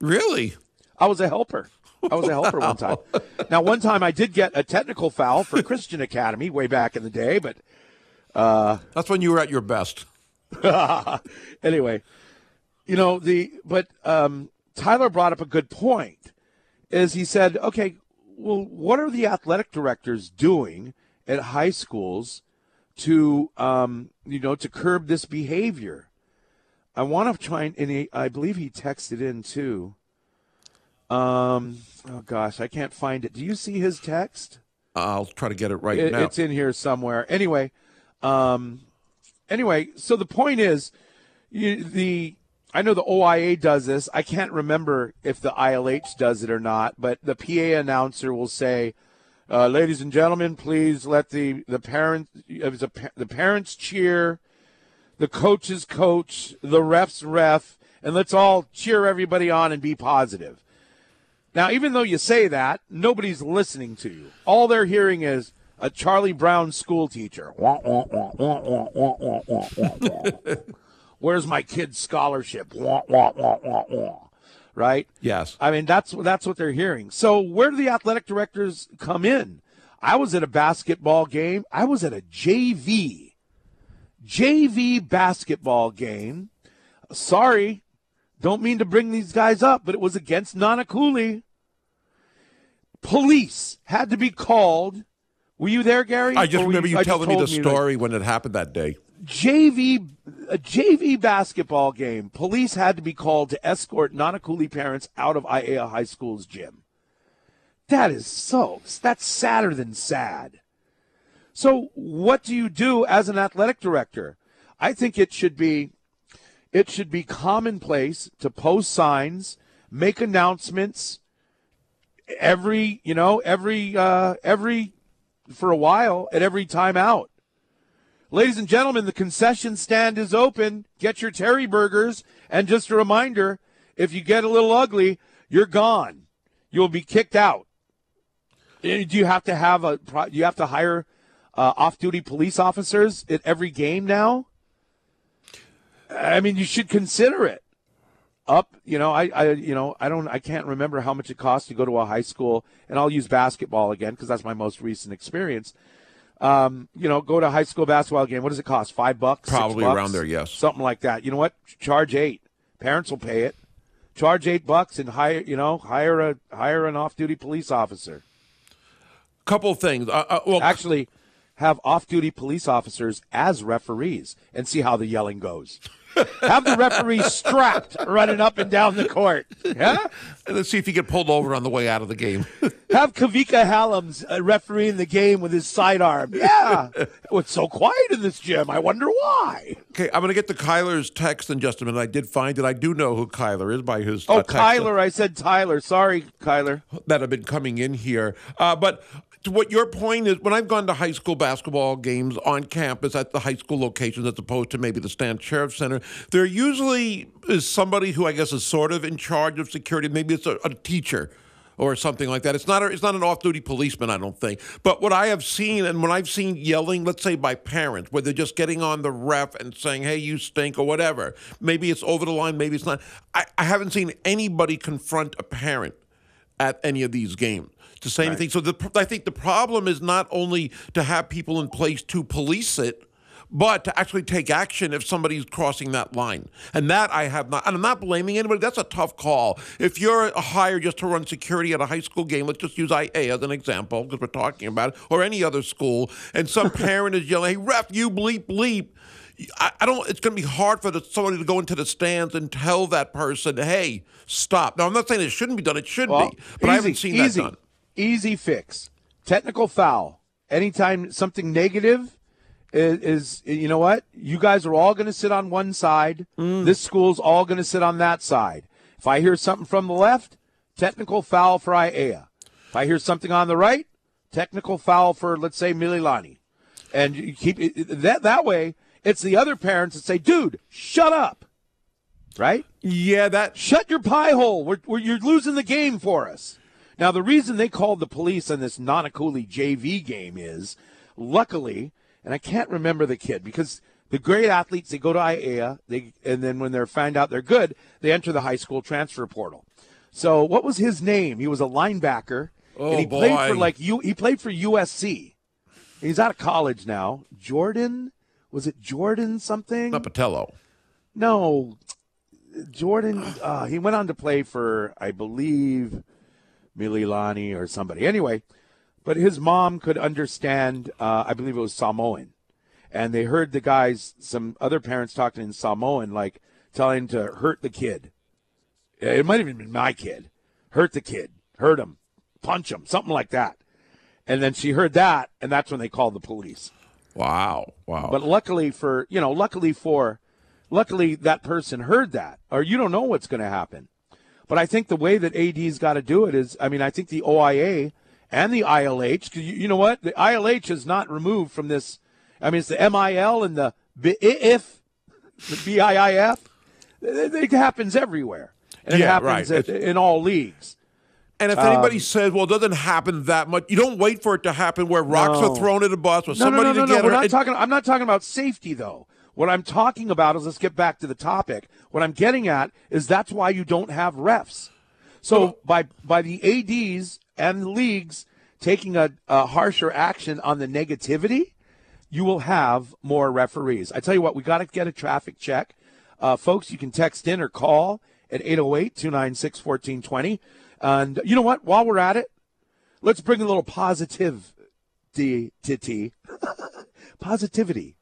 Really? I was a helper. I was a helper one time. Now, one time I did get a technical foul for Christian Academy way back in the day, but That's when you were at your best. anyway, you know the but um, Tyler brought up a good point. Is he said, okay, well, what are the athletic directors doing at high schools to um, you know to curb this behavior? I want to try and, and he, I believe he texted in too. Um, oh gosh, I can't find it. Do you see his text? I'll try to get it right It- now. It's in here somewhere. Anyway, um, anyway, so the point is, you, the I know the OIA does this. I can't remember if the ILH does it or not, but the PA announcer will say, uh, "Ladies and gentlemen, please let the the parents the parents cheer, the coaches coach, the refs ref, and let's all cheer everybody on and be positive." Now, even though you say that, nobody's listening to you. All they're hearing is a Charlie Brown school teacher. Where's my kid's scholarship? Wah, wah, wah, wah, wah. Right? Yes. I mean, that's, that's what they're hearing. So, where do the athletic directors come in? I was at a basketball game. I was at a JV, JV basketball game. Sorry, don't mean to bring these guys up, but it was against Nanakuli. Police had to be called. Were you there, Gary? I just remember you, you telling me the story when it happened that day. JV a JV basketball game. Police had to be called to escort Nanakuli parents out of IAA High School's gym. That is so. That's sadder than sad. So, what do you do as an athletic director? I think it should be it should be commonplace to post signs, make announcements every, you know, every uh every for a while at every time out. Ladies and gentlemen, the concession stand is open. Get your Terry burgers. And just a reminder if you get a little ugly, you're gone. You'll be kicked out. Eh, Do you have to have a? Do you have to hire uh, off-duty police officers at every game now? I mean, you should consider it. Up, you know, I, I, you know, I don't, I can't remember how much it costs to go to a high school, and I'll use basketball again because that's my most recent experience um, you know, go to a high school basketball game. What does it cost? Five bucks? Probably bucks? around there, yes. Something like that. You know what? Charge eight. Parents will pay it. Charge eight bucks and hire, you know, hire a hire an off-duty police officer. Couple of things. Uh, uh, well, Actually, have off-duty police officers as referees and see how the yelling goes. Have the referee strapped running up and down the court. Yeah. let's see if you get pulled over on the way out of the game. Have Kavika Hallam's uh, refereeing the game with his sidearm. Yeah. It's so quiet in this gym. I wonder why. okay, I'm going to get to Kyler's text in just a minute. I did find it. I do know who Kyler is by his. uh, Oh, text Kyler. I said Tyler. Sorry, Kyler. that have been coming in here. Uh, but what your point is, when I've gone to high school basketball games on campus at the high school locations, as opposed to maybe the Stan Sheriff Center, there usually is somebody who I guess is sort of in charge of security. Maybe it's a, a teacher or something like that. It's not a, it's not an off-duty policeman, I don't think. But what I have seen, and when I've seen yelling, let's say by parents, where they're just getting on the ref and saying, "Hey, you stink" or whatever. Maybe it's over the line, maybe it's not. I, I haven't seen anybody confront a parent at any of these games to say anything. So the, I think the problem is not only to have people in place to police it, but to actually take action if somebody's crossing that line. And that I have not, and I'm not blaming anybody. That's a tough call. If you're hired just to run security at a high school game, let's just use IA as an example because we're talking about it, or any other school, and some parent is yelling, "Hey, ref, you bleep bleep." I, I don't. It's going to be hard for the, somebody to go into the stands and tell that person, "Hey, stop." Now, I'm not saying it shouldn't be done. It should Well, be, but I haven't seen easy, that done. Easy fix. Technical foul. Anytime something negative is, is you know what? You guys are all going to sit on one side. Mm. This school's all going to sit on that side. If I hear something from the left, technical foul for IAEA. If I hear something on the right, technical foul for let's say Mililani. And you keep it, that that way. It's the other parents that say, "Dude, shut up." Right? Yeah, that Shut your pie hole. We're, we're, you're losing the game for us. Now, the reason they called the police on this Nanakuli JV game is, luckily, and I can't remember the kid because the great athletes they go to IAEA, they and then when they're find out they're good, they enter the high school transfer portal. So, what was his name? He was a linebacker, Oh, and he played for like you. He played for USC. He's out of college now. Jordan was it Jordan something? Not Patello. No, Jordan. Uh, he went on to play for, I believe, Mililani or somebody. Anyway, but his mom could understand. Uh, I believe it was Samoan, and they heard the guys, some other parents talking in Samoan, like telling to hurt the kid. It might have even been my kid. Hurt the kid. Hurt him. Punch him. Something like that. And then she heard that, and that's when they called the police. Wow. Wow. But luckily for you know, luckily for, luckily that person heard that, or you don't know what's going to happen. But I think the way that AD's got to do it is, I mean, I think the OIA and the ILH, because you, you know what, the ILH is not removed from this. I mean, it's the MIL and the BIF, the BIIF. It, it happens everywhere, and it Yeah, happens right. at- in all leagues. And if Um, anybody says, "Well, it doesn't happen that much," you don't wait for it to happen where rocks No. are thrown at a bus or No, somebody no, no, no, no. We're not talking. I'm not talking about safety though. What I'm talking about is let's get back to the topic. What I'm getting at is that's why you don't have refs. So by by the ads and leagues taking a, a harsher action on the negativity, you will have more referees. I tell you what, we got to get a traffic check. Uh, folks, you can text in or call at 808 296 1420. And you know what? While we're at it, let's bring a little positive positivity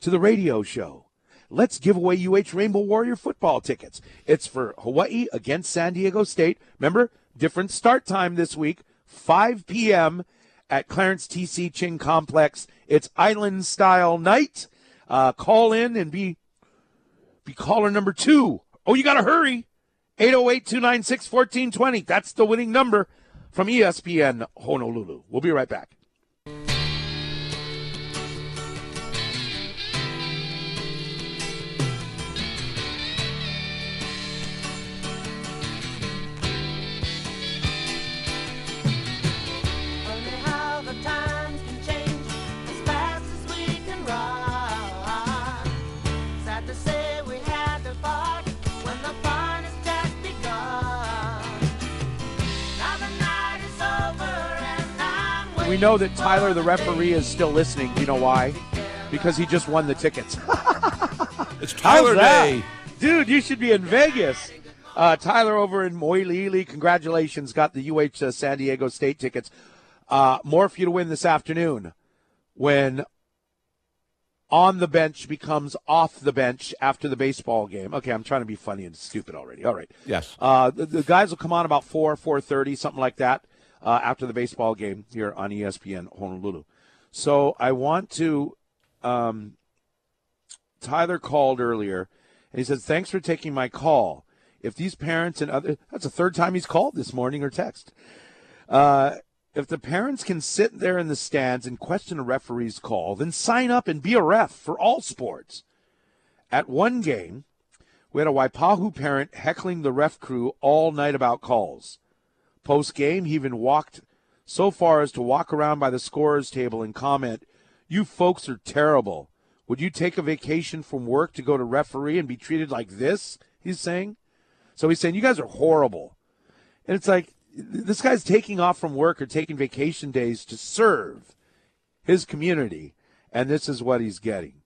to the radio show. Let's give away UH Rainbow Warrior football tickets. It's for Hawaii against San Diego State. Remember, different start time this week, 5 p.m. at Clarence TC Ching Complex. It's island style night. Uh, call in and be be caller number two. Oh, you got to hurry. 808 296 1420. That's the winning number from ESPN Honolulu. We'll be right back. We know that Tyler, the referee, is still listening. Do you know why? Because he just won the tickets. it's Tyler Day. Dude, you should be in Vegas. Uh, Tyler over in Moilili, congratulations, got the UH uh, San Diego State tickets. Uh, more for you to win this afternoon when on the bench becomes off the bench after the baseball game. Okay, I'm trying to be funny and stupid already. All right. Yes. Uh, the, the guys will come on about four, four thirty, something like that, uh, after the baseball game here on ESPN Honolulu. So I want to. Um, Tyler called earlier, and he says, "Thanks for taking my call. If these parents and other that's the third time he's called this morning or text. Uh, if the parents can sit there in the stands and question a referee's call, then sign up and be a ref for all sports. At one game, we had a Waipahu parent heckling the ref crew all night about calls. Post game, he even walked so far as to walk around by the scorer's table and comment, You folks are terrible. Would you take a vacation from work to go to referee and be treated like this? He's saying. So he's saying, You guys are horrible. And it's like, this guy's taking off from work or taking vacation days to serve his community, and this is what he's getting.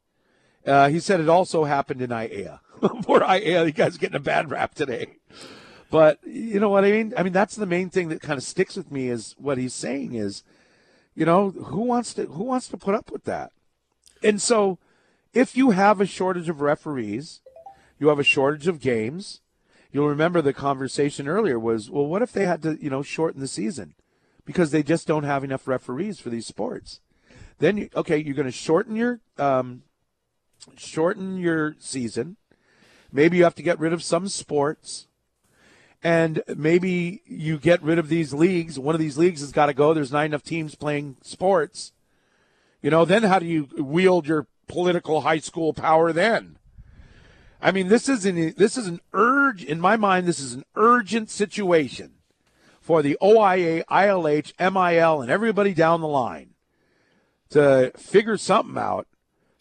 Uh, he said it also happened in IAEA. Poor IAEA, you guys getting a bad rap today. But you know what I mean? I mean that's the main thing that kind of sticks with me is what he's saying is, you know, who wants to who wants to put up with that? And so, if you have a shortage of referees, you have a shortage of games. You'll remember the conversation earlier was, well, what if they had to, you know, shorten the season because they just don't have enough referees for these sports? Then, you, okay, you're going to shorten your um, shorten your season. Maybe you have to get rid of some sports. And maybe you get rid of these leagues. One of these leagues has got to go. There's not enough teams playing sports. You know, then how do you wield your political high school power then? I mean, this is an this is an urge in my mind. This is an urgent situation for the OIA, ILH, MIL, and everybody down the line to figure something out,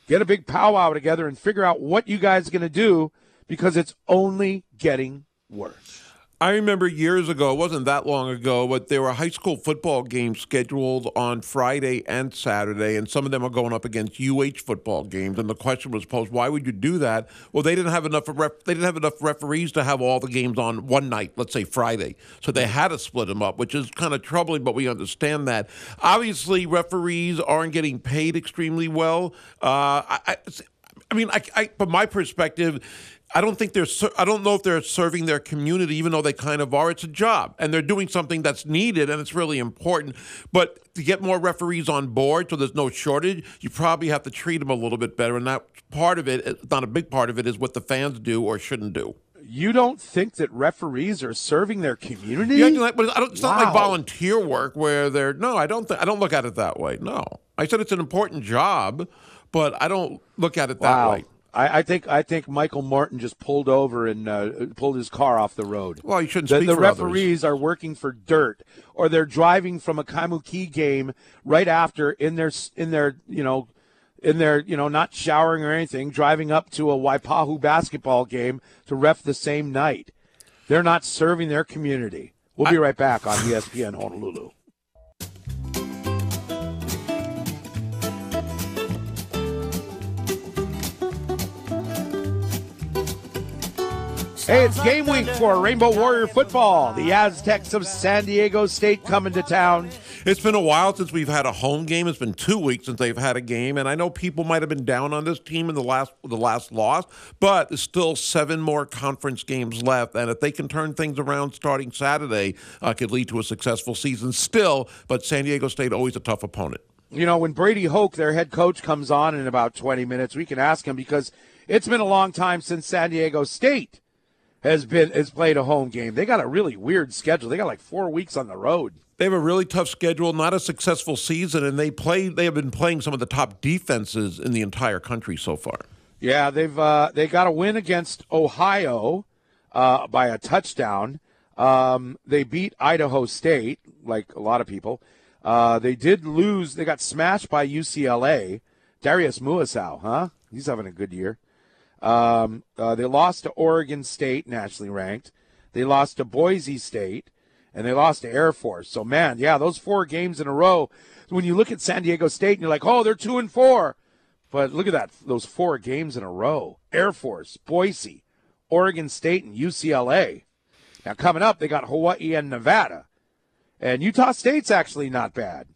get a big powwow together, and figure out what you guys are going to do because it's only getting worse. I remember years ago, it wasn't that long ago, but there were high school football games scheduled on Friday and Saturday, and some of them are going up against UH football games. And the question was posed, why would you do that? Well, they didn't have enough ref- they didn't have enough referees to have all the games on one night, let's say Friday. So they had to split them up, which is kind of troubling, but we understand that. Obviously, referees aren't getting paid extremely well. Uh, I, I, I mean, I, I, from my perspective, I don't think they're. I don't know if they're serving their community, even though they kind of are. It's a job, and they're doing something that's needed, and it's really important. But to get more referees on board, so there's no shortage, you probably have to treat them a little bit better. And that part of it, not a big part of it, is what the fans do or shouldn't do. You don't think that referees are serving their community? Yeah, you know, but I don't, it's not like volunteer work where they're. No, I don't. Th- I don't look at it that way. No, I said it's an important job, but I don't look at it that wow. way. I, I think I think Michael Martin just pulled over and uh, pulled his car off the road. Well, you shouldn't The, the for others. referees are working for dirt, or they're driving from a Kaimuki game right after in their in their you know in their you know not showering or anything, driving up to a Waipahu basketball game to ref the same night. They're not serving their community. We'll be right back on ESPN Honolulu. Hey, it's game week for Rainbow Warrior football. The Aztecs of San Diego State coming to town. It's been a while since we've had a home game. It's been two weeks since they've had a game, and I know people might have been down on this team in the last the last loss, but there's still seven more conference games left, and if they can turn things around starting Saturday, uh, could lead to a successful season still. But San Diego State always a tough opponent. You know, when Brady Hoke, their head coach, comes on in about 20 minutes, we can ask him because it's been a long time since San Diego State has been has played a home game. They got a really weird schedule. They got like four weeks on the road. They have a really tough schedule, not a successful season, and they play. They have been playing some of the top defenses in the entire country so far. Yeah, they've uh, they got a win against Ohio uh, by a touchdown. Um, they beat Idaho State, like a lot of people. Uh, they did lose. They got smashed by UCLA. Darius Muasau, huh? He's having a good year. Um, uh, they lost to Oregon State, nationally ranked. They lost to Boise State, and they lost to Air Force. So, man, yeah, those four games in a row. When you look at San Diego State, and you're like, oh, they're two and four. But look at that, those four games in a row: Air Force, Boise, Oregon State, and UCLA. Now coming up, they got Hawaii and Nevada, and Utah State's actually not bad.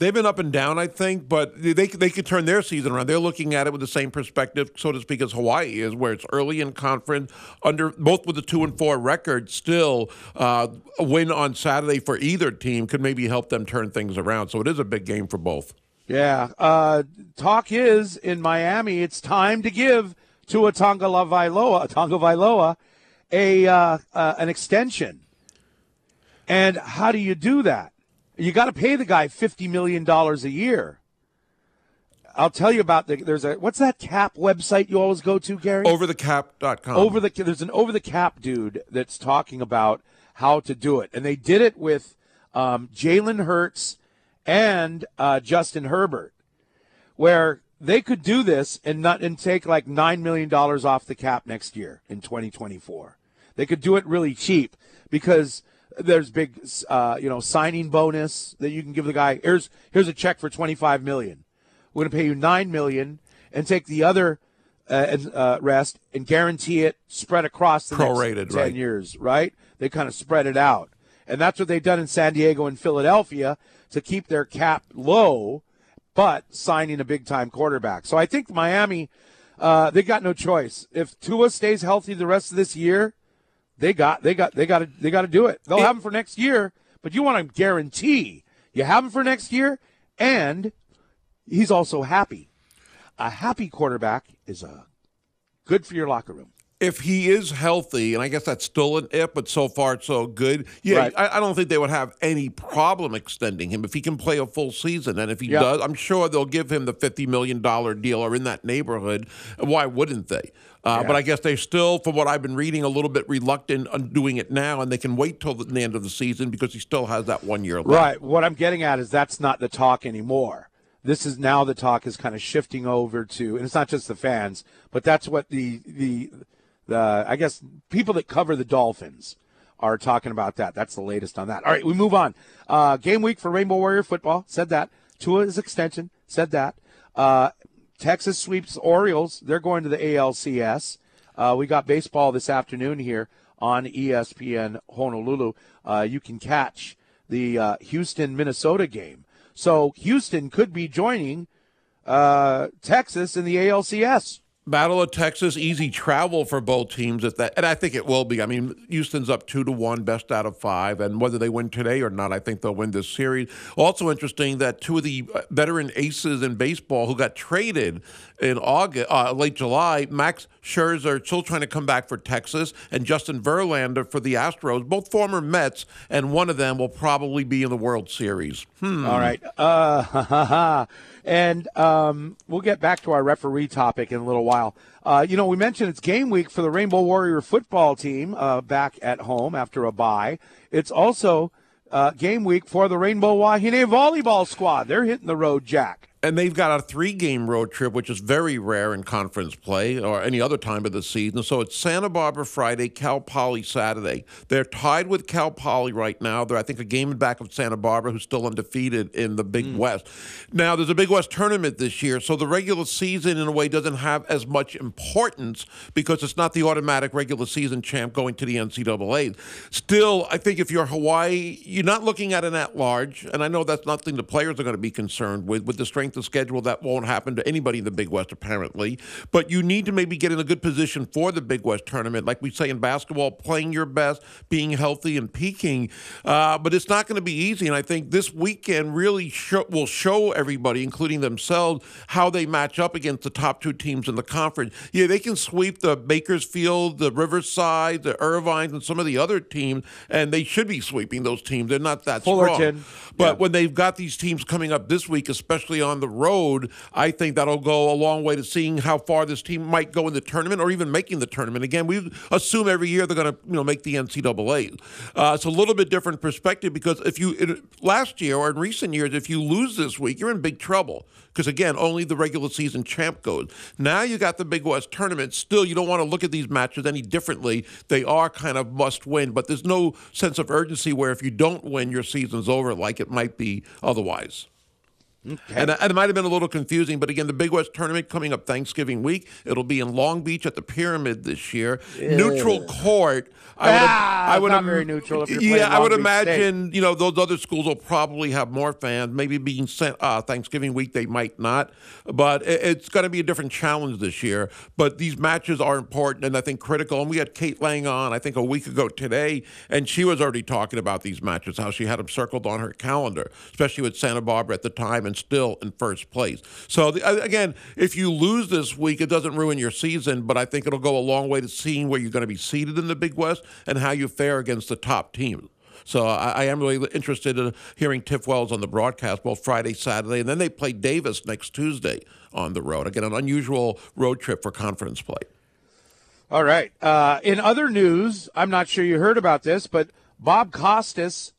They've been up and down, I think, but they they could turn their season around. They're looking at it with the same perspective, so to speak, as Hawaii is, where it's early in conference, under both with a two and four record. Still, uh, a win on Saturday for either team could maybe help them turn things around. So it is a big game for both. Yeah. Uh, talk is in Miami. It's time to give to Tagovailoa, Tonga Vailoa, a uh, uh, an extension. And how do you do that? You got to pay the guy fifty million dollars a year. I'll tell you about the. There's a what's that cap website you always go to, Gary? Overthecap.com. over the there's an over the cap dude that's talking about how to do it, and they did it with um, Jalen Hurts and uh, Justin Herbert, where they could do this and not and take like nine million dollars off the cap next year in 2024. They could do it really cheap because there's big uh, you know signing bonus that you can give the guy. Here's here's a check for 25 million. We're going to pay you nine million and take the other uh, and, uh, rest and guarantee it spread across the Prorated, next ten right. years. Right? They kind of spread it out, and that's what they've done in San Diego and Philadelphia to keep their cap low, but signing a big time quarterback. So I think Miami, uh, they got no choice. If Tua stays healthy the rest of this year, they got they got they got to they got to do it. They'll have him for next year, but you want to guarantee you have him for next year, and he's also happy. A happy quarterback is a good for your locker room. If he is healthy, and I guess that's still an if, but so far it's so good. Yeah, Right. I, I don't think they would have any problem extending him if he can play a full season. And if he Yeah. does, I'm sure they'll give him the $50 million deal or in that neighborhood. Why wouldn't they? Uh, But I guess they're still, from what I've been reading, a little bit reluctant on doing it now, and they can wait till the end of the season because he still has that one year left. Right. What I'm getting at is that's not the talk anymore. This is now the talk is kind of shifting over to, and it's not just the fans, but that's what the the I guess people that cover the Dolphins are talking about that. That's the latest on that. All right, we move on. Uh, game week for Rainbow Warrior football said that. Tua's extension said that. Uh, Texas sweeps Orioles. They're going to the ALCS. Uh, we got baseball this afternoon here on ESPN Honolulu. Uh, you can catch the uh, Houston Minnesota game. So Houston could be joining uh, Texas in the ALCS. Battle of Texas, easy travel for both teams. If that, and I think it will be. I mean, Houston's up two to one, best out of five, and whether they win today or not, I think they'll win this series. Also interesting that two of the uh, veteran aces in baseball who got traded in August, uh, late July, Max Scherzer still trying to come back for Texas, and Justin Verlander for the Astros, both former Mets, and one of them will probably be in the World Series. Hmm. All right. Uh, and um, we'll get back to our referee topic in a little while. Uh, you know, we mentioned it's game week for the Rainbow Warrior football team uh, back at home after a bye. It's also uh, game week for the Rainbow Wahine volleyball squad. They're hitting the road, Jack. And they've got a three game road trip, which is very rare in conference play or any other time of the season. So it's Santa Barbara Friday, Cal Poly Saturday. They're tied with Cal Poly right now. They're, I think, a game back of Santa Barbara, who's still undefeated in the Big hmm. West. Now, there's a Big West tournament this year, so the regular season, in a way, doesn't have as much importance because it's not the automatic regular season champ going to the NCAA. Still, I think if you're Hawaii, you're not looking at an at large, and I know that's nothing the players are going to be concerned with. With the strength of schedule, that won't happen to anybody in the Big West, apparently. But you need to maybe get in a good position for the Big West tournament, like we say in basketball, playing your best, being healthy, and peaking. Uh, but it's not going to be easy, and I think this weekend really show, will show everybody, including themselves, how they match up against the top two teams in the conference. Yeah, they can sweep the Bakersfield, the Riverside, the Irvines, and some of the other teams, and they should be sweeping those teams. They're not that Fullerton. strong. But when they've got these teams coming up this week, especially on the road, I think that'll go a long way to seeing how far this team might go in the tournament or even making the tournament. Again, we assume every year they're going to you know make the NCAA. Uh, it's a little bit different perspective because if you last year or in recent years, if you lose this week, you're in big trouble because again, only the regular season champ goes. Now you got the Big West tournament. Still, you don't want to look at these matches any differently. They are kind of must win, but there's no sense of urgency where if you don't win, your season's over like it might be otherwise. And, and it might have been a little confusing, but again, the Big West tournament coming up Thanksgiving week. It'll be in Long Beach at the Pyramid this year. Neutral court. I would, Ah, I would not im- very neutral if you're playing yeah, I would Beach State. imagine you know those other schools will probably have more fans. Maybe being sent uh, Thanksgiving week, they might not. But it, it's going to be a different challenge this year. But these matches are important and I think critical. And we had Kate Lang on I think a week ago today, and she was already talking about these matches, how she had them circled on her calendar, especially with Santa Barbara at the time and still in first place. So the, uh, again, if you lose this week, it doesn't ruin your season, but I think it'll go a long way to seeing where you're going to be seated in the Big West and how you fare against the top teams. So I, I am really interested in hearing Tiff Wells on the broadcast both Friday, Saturday, and then they play Davis next Tuesday on the road. Again, an unusual road trip for conference play. All right. Uh, in other news, I'm not sure you heard about this, but Bob Costas,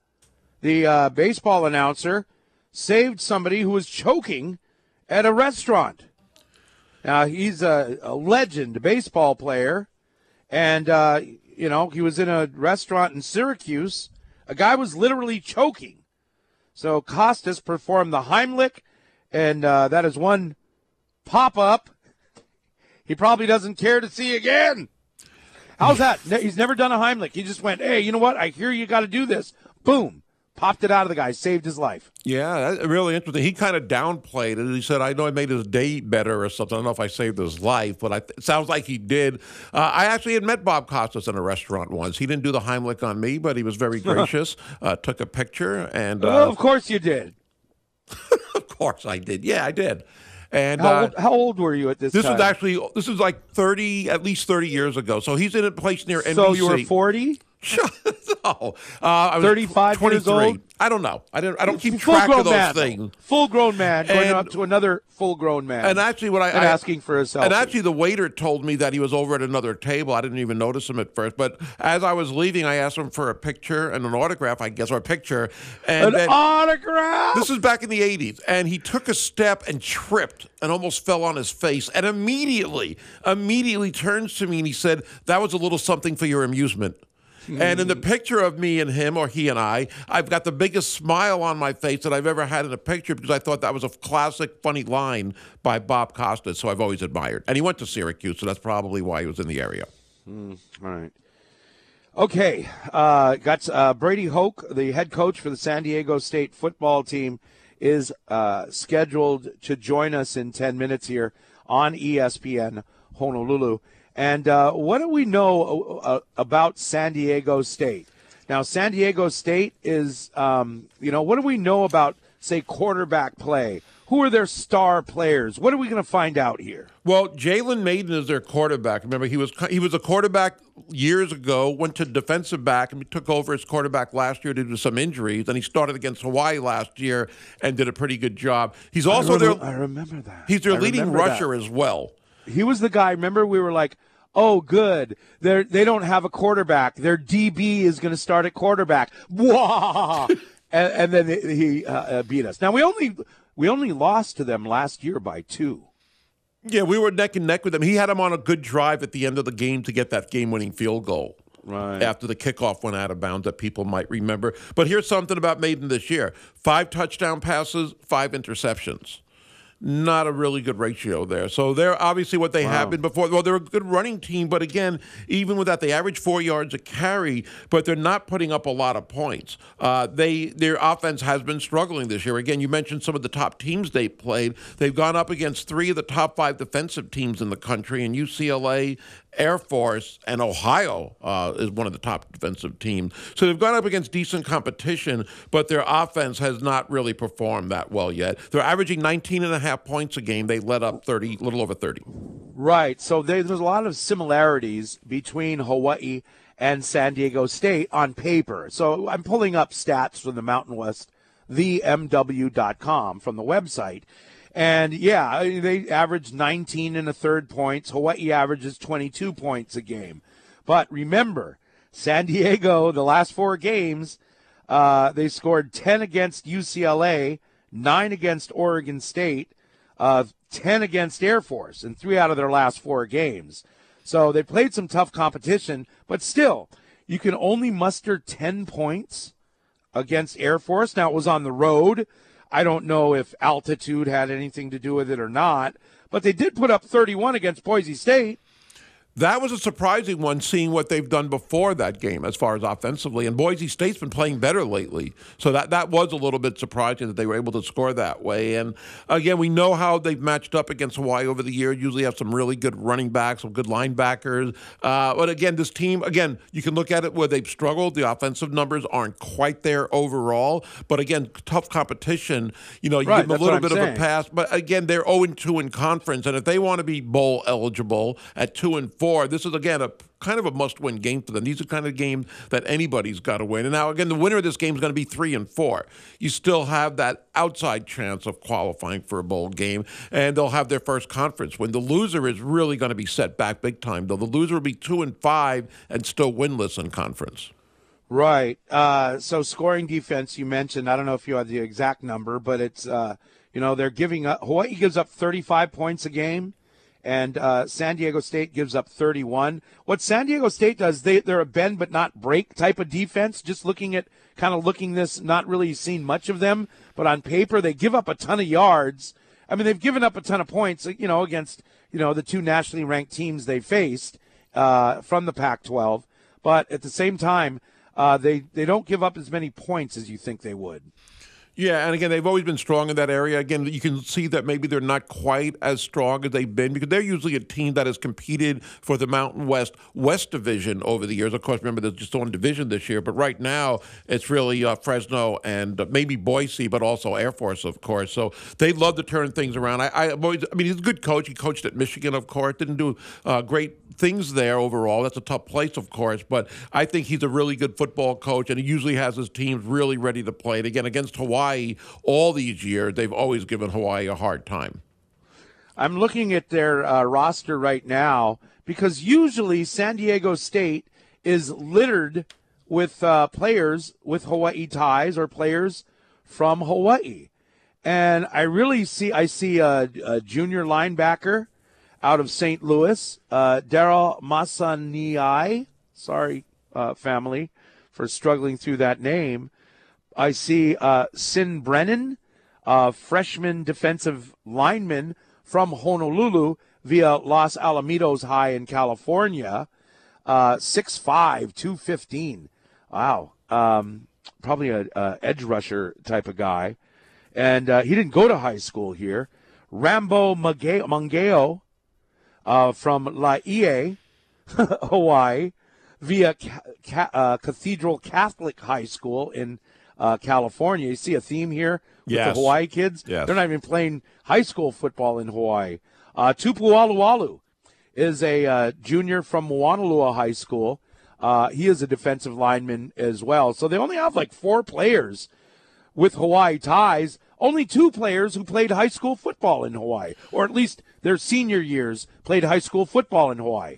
the uh, baseball announcer, saved somebody who was choking at a restaurant. Now, he's a, a legend baseball player, and, uh, you know, he was in a restaurant in Syracuse. A guy was literally choking. So Costas performed the Heimlich, and uh, that is one pop up he probably doesn't care to see again. How's that? He's never done a Heimlich. He just went, hey, you know what? I hear you got to do this. Boom. Popped it out of the guy. Saved his life. Yeah, really interesting. He kind of downplayed it. He said, "I know I made his day better or something. I don't know if I saved his life, but I, it sounds like he did." Uh, I actually had met Bob Costas in a restaurant once. He didn't do the Heimlich on me, but he was very gracious. uh, took a picture, and uh, oh, of course you did. Of course I did. Yeah, I did. And How uh, old, how old were you at this, this time? was actually this is like thirty, at least thirty years ago. So he's in a place near NBC. so you were 40? no, uh, I was 35 years old? I don't know. I didn't. I don't keep full track of those man, things. Full grown man going up to another full grown man. And actually, what I, and I asking for a selfie. And actually, the waiter told me that he was over at another table. I didn't even notice him at first. But as I was leaving, I asked him for a picture and an autograph, I guess, or a picture. And an then, autograph. this is back in the 80s. And he took a step and tripped and almost fell on his face. And immediately, immediately turns to me and he said, That was a little something for your amusement. And in the picture of me and him, or he and I, I've got the biggest smile on my face that I've ever had in a picture because I thought that was a classic, funny line by Bob Costas, so I've always admired. And he went to Syracuse, so that's probably why he was in the area. All right. Okay, uh, got uh, Brady Hoke, the head coach for the San Diego State football team, is uh, scheduled to join us in 10 minutes here on ESPN Honolulu. And uh, what do we know uh, about San Diego State? Now, San Diego State is, um, you know, what do we know about, say, quarterback play? Who are their star players? What are we going to find out here? Well, Jalen Mayden is their quarterback. Remember, he was he was a quarterback years ago. Went to defensive back and took over as quarterback last year due to some injuries. And he started against Hawaii last year and did a pretty good job. He's also I, their I remember that. he's their I leading remember that. rusher as well. He was the guy. Remember, we were like, "Oh, good. They they don't have a quarterback. Their DB is going to start at quarterback." Wah! and, and then he uh, uh, beat us. Now we only we only lost to them last year by two. Yeah, we were neck and neck with them. He had him on a good drive at the end of the game to get that game-winning field goal. Right. After the kickoff went out of bounds, that people might remember. But here's something about Mayden this year: five touchdown passes, five interceptions. Not a really good ratio there. So they're obviously what they have been before. Well, they're a good running team, but again, even with that, they average four yards a carry, but they're not putting up a lot of points. Uh, they their offense has been struggling this year. Again, you mentioned some of the top teams they played. They've gone up against three of the top five defensive teams in the country, and UCLA Air Force and Ohio uh, is one of the top defensive teams. So they've gone up against decent competition, but their offense has not really performed that well yet. They're averaging 19 and a half points a game. They let up 30, a little over 30. Right. So there's a lot of similarities between Hawaii and San Diego State on paper. So I'm pulling up stats from the Mountain West, themw.com from the website. And yeah, they average 19 and a third points. Hawaii averages 22 points a game. But remember, San Diego, the last four games, uh, they scored 10 against UCLA, 9 against Oregon State, uh, 10 against Air Force in three out of their last four games. So they played some tough competition, but still, you can only muster 10 points against Air Force. Now, it was on the road. I don't know if altitude had anything to do with it or not, but they did put up 31 against Boise State. That was a surprising one, seeing what they've done before that game as far as offensively. And Boise State's been playing better lately. So that, that was a little bit surprising that they were able to score that way. And again, we know how they've matched up against Hawaii over the year. Usually have some really good running backs, some good linebackers. Uh, but again, this team, again, you can look at it where they've struggled. The offensive numbers aren't quite there overall. But again, tough competition. You know, you Right, give them a little bit of a pass. But again, they're 0 2 in conference. And if they want to be bowl eligible at 2 and 4, this is again a kind of a must-win game for them. These are kind of games that anybody's got to win. And now again, the winner of this game is going to be three and four. You still have that outside chance of qualifying for a bowl game, and they'll have their first conference win. The loser is really going to be set back big time, though. The loser will be two and five and still winless in conference. Right. Uh, so scoring defense, you mentioned. I don't know if you had the exact number, but it's uh, you know they're giving up. Hawaii gives up 35 points a game, and uh, San Diego State gives up 31. What San Diego State does, they they're a bend but not break type of defense. Just looking at kind of looking this, not really seen much of them, but on paper they give up a ton of yards. I mean, they've given up a ton of points, you know, against you know the two nationally ranked teams they faced uh, from the Pac-12. But at the same time, uh, they they don't give up as many points as you think they would. Yeah, and again, they've always been strong in that area. Again, you can see that maybe they're not quite as strong as they've been because they're usually a team that has competed for the Mountain West West Division over the years. Of course, remember they're just on division this year, but right now it's really uh, Fresno and uh, maybe Boise, but also Air Force, of course. So they love to turn things around. I, I, always, I mean, he's a good coach. He coached at Michigan, of course. Didn't do uh, great things there overall. That's a tough place, of course, but I think he's a really good football coach, and he usually has his teams really ready to play. And again, against Hawaii, all these years, they've always given Hawaii a hard time. I'm looking at their uh, roster right now because usually San Diego State is littered with uh, players with Hawaii ties or players from Hawaii. And I really see, I see a, a junior linebacker out of St. Louis, uh, Daryl Masaniai. Sorry, uh, family, for struggling through that name. I see uh, Sin Brennan, uh, freshman defensive lineman from Honolulu via Los Alamitos High in California. Uh, 6'5", 215. Wow. Um, probably a, a edge rusher type of guy. And uh, he didn't go to high school here. Rambo Mangeo, uh, from Laie, Hawaii, via Ca- Ca- uh, Cathedral Catholic High School in uh, California. You see a theme here with Yes. the Hawaii kids? Yes. They're not even playing high school football in Hawaii. Uh, Tupu Alualu is a uh, junior from Moanalua High School. Uh, he is a defensive lineman as well. So they only have like four players with Hawaii ties. Only two players who played high school football in Hawaii, or at least their senior years played high school football in Hawaii.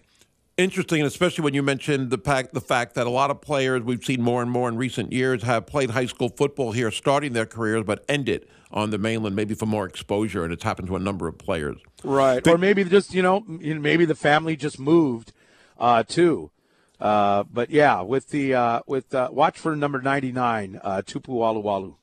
Interesting, and especially when you mentioned the fact the fact that a lot of players we've seen more and more in recent years have played high school football here, starting their careers, but ended on the mainland, maybe for more exposure, and it's happened to a number of players. Right. or maybe just, you know, maybe the family just moved uh, too. Uh, but yeah, with the uh, with uh, watch for number 99, uh, Tupu Alualu.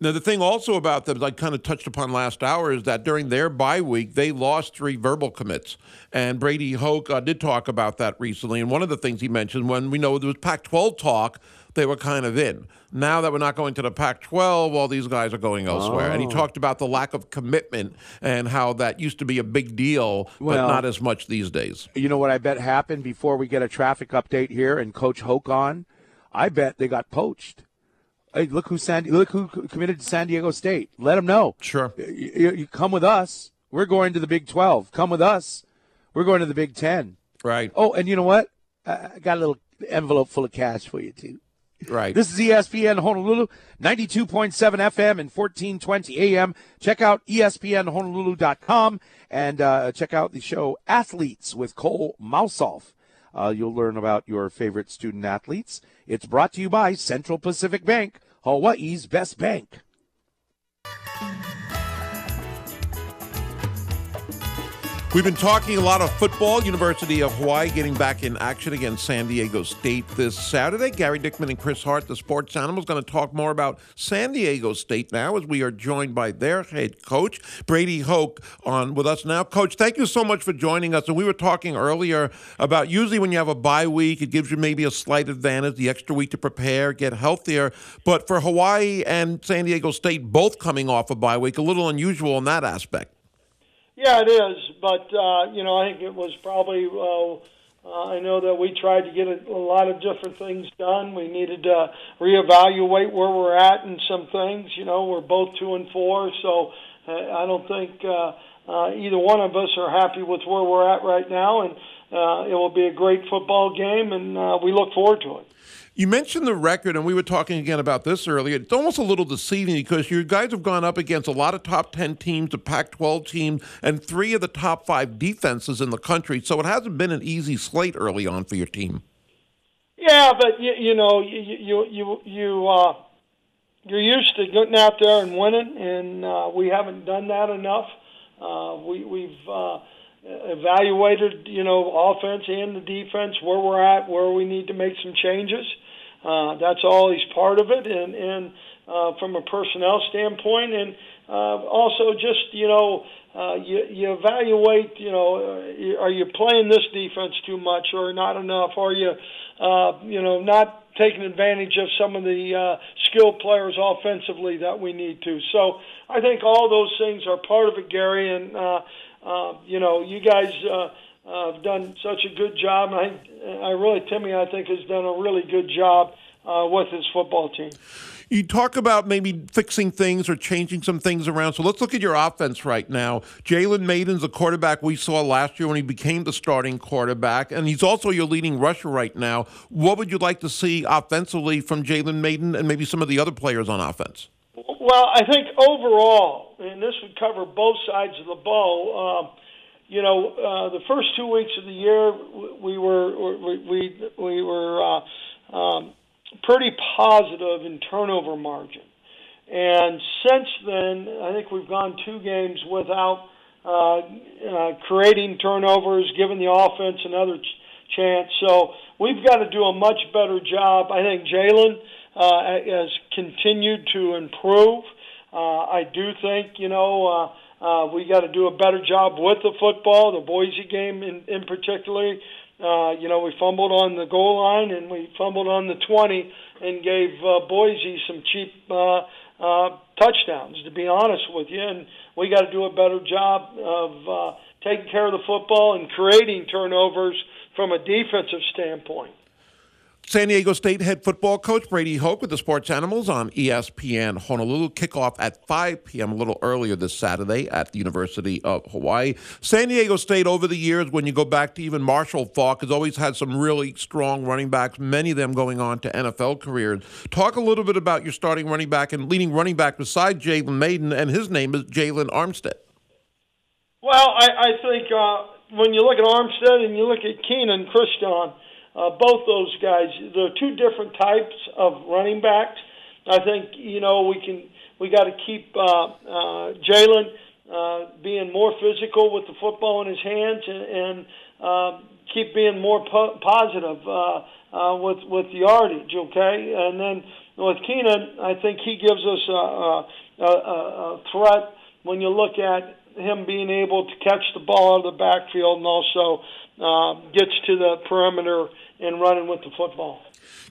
Now, the thing also about them, as I kind of touched upon last hour, is that during their bye week, they lost three verbal commits. And Brady Hoke uh, did talk about that recently. And one of the things he mentioned when we know there was Pac 12 talk, they were kind of in. Now that we're not going to the Pac 12, all these guys are going elsewhere. And he talked about the lack of commitment and how that used to be a big deal, but not as much these days. You know what I bet happened before we get a traffic update here and Coach Hoke on? I bet they got poached. Hey, look who San look who committed to San Diego State. Let them know. Sure. You, you- come with us. We're going to the Big 12. Come with us. We're going to the Big 10. Right. Oh, and you know what? I got a little envelope full of cash for you too. Right. This is ESPN Honolulu, 92.7 FM and 1420 AM. Check out ESPNHonolulu.com and uh, check out the show Athletes with Cole Mausolf. Uh, you'll learn about your favorite student athletes. It's brought to you by Central Pacific Bank, Hawaii's best bank. We've been talking a lot of football. University of Hawaii getting back in action against San Diego State this Saturday. Gary Dickman and Chris Hart, the sports animals, going to talk more about San Diego State now as we are joined by their head coach, Brady Hoke, on with us now. Coach, thank you so much for joining us. And we were talking earlier about usually when you have a bye week, it gives you maybe a slight advantage, the extra week to prepare, get healthier. But for Hawaii and San Diego State both coming off a bye week, a little unusual in that aspect. Yeah, it is, but uh, you know, I think it was probably. Uh, uh, I know that we tried to get a, a lot of different things done. We needed to reevaluate where we're at in some things. You know, we're both two and four, so uh, I don't think uh, uh, either one of us are happy with where we're at right now. And uh, it will be a great football game, and uh, we look forward to it. You mentioned the record, and we were talking again about this earlier. It's almost a little deceiving because you guys have gone up against a lot of top 10 teams, the Pac 12 teams, and three of the top five defenses in the country. So it hasn't been an easy slate early on for your team. Yeah, but you, you know, you you you you uh, you're used to getting out there and winning, and uh, we haven't done that enough. Uh, we we've uh, evaluated, you know, offense and the defense where we're at, where we need to make some changes. Uh, that's always part of it, and and uh, from a personnel standpoint, and uh, also just you know. Uh, you, you evaluate, you know, uh, are you playing this defense too much or not enough? Are you, uh, you know, not taking advantage of some of the uh, skilled players offensively that we need to. So I think all those things are part of it, Gary. And uh, uh, you know, you guys. Uh, uh, have done such a good job. I, I really, Timmy, I think has done a really good job uh, with his football team. You talk about maybe fixing things or changing some things around. So let's look at your offense right now. Jalen Mayden's a quarterback we saw last year when he became the starting quarterback, and he's also your leading rusher right now. What would you like to see offensively from Jalen Mayden and maybe some of the other players on offense? Well, I think overall, and this would cover both sides of the ball. Uh, you know, uh, the first two weeks of the year, we were we we, we were uh, um, pretty positive in turnover margin, and since then, I think we've gone two games without uh, uh, creating turnovers, giving the offense another ch- chance. So we've got to do a much better job. I think Jalen uh, has continued to improve. Uh, I do think you know. Uh, we got to do a better job with the football, the Boise game in, in particular. Uh, you know, we fumbled on the goal line and we fumbled on the 20 and gave uh, Boise some cheap uh, uh, touchdowns, to be honest with you. And we got to do a better job of uh, taking care of the football and creating turnovers from a defensive standpoint. San Diego State head football coach Brady Hoke with the Sports Animals on ESPN Honolulu. Kickoff at 5 p.m. a little earlier this Saturday at the University of Hawaii. San Diego State, over the years, when you go back to even Marshall Faulk, has always had some really strong running backs, many of them going on to NFL careers. Talk a little bit about your starting running back and leading running back beside Jalen Mayden, and his name is Jalen Armstead. Well, I, I think uh, when you look at Armstead and you look at Kenan Christon, uh, both those guys, they're two different types of running backs. I think you know we can we got to keep uh, uh, Jalen uh, being more physical with the football in his hands and, and uh, keep being more po- positive uh, uh, with with the yardage. Okay, and then with Kenan, I think he gives us a, a, a, a threat when you look at him being able to catch the ball out of the backfield and also uh, gets to the perimeter and running with the football.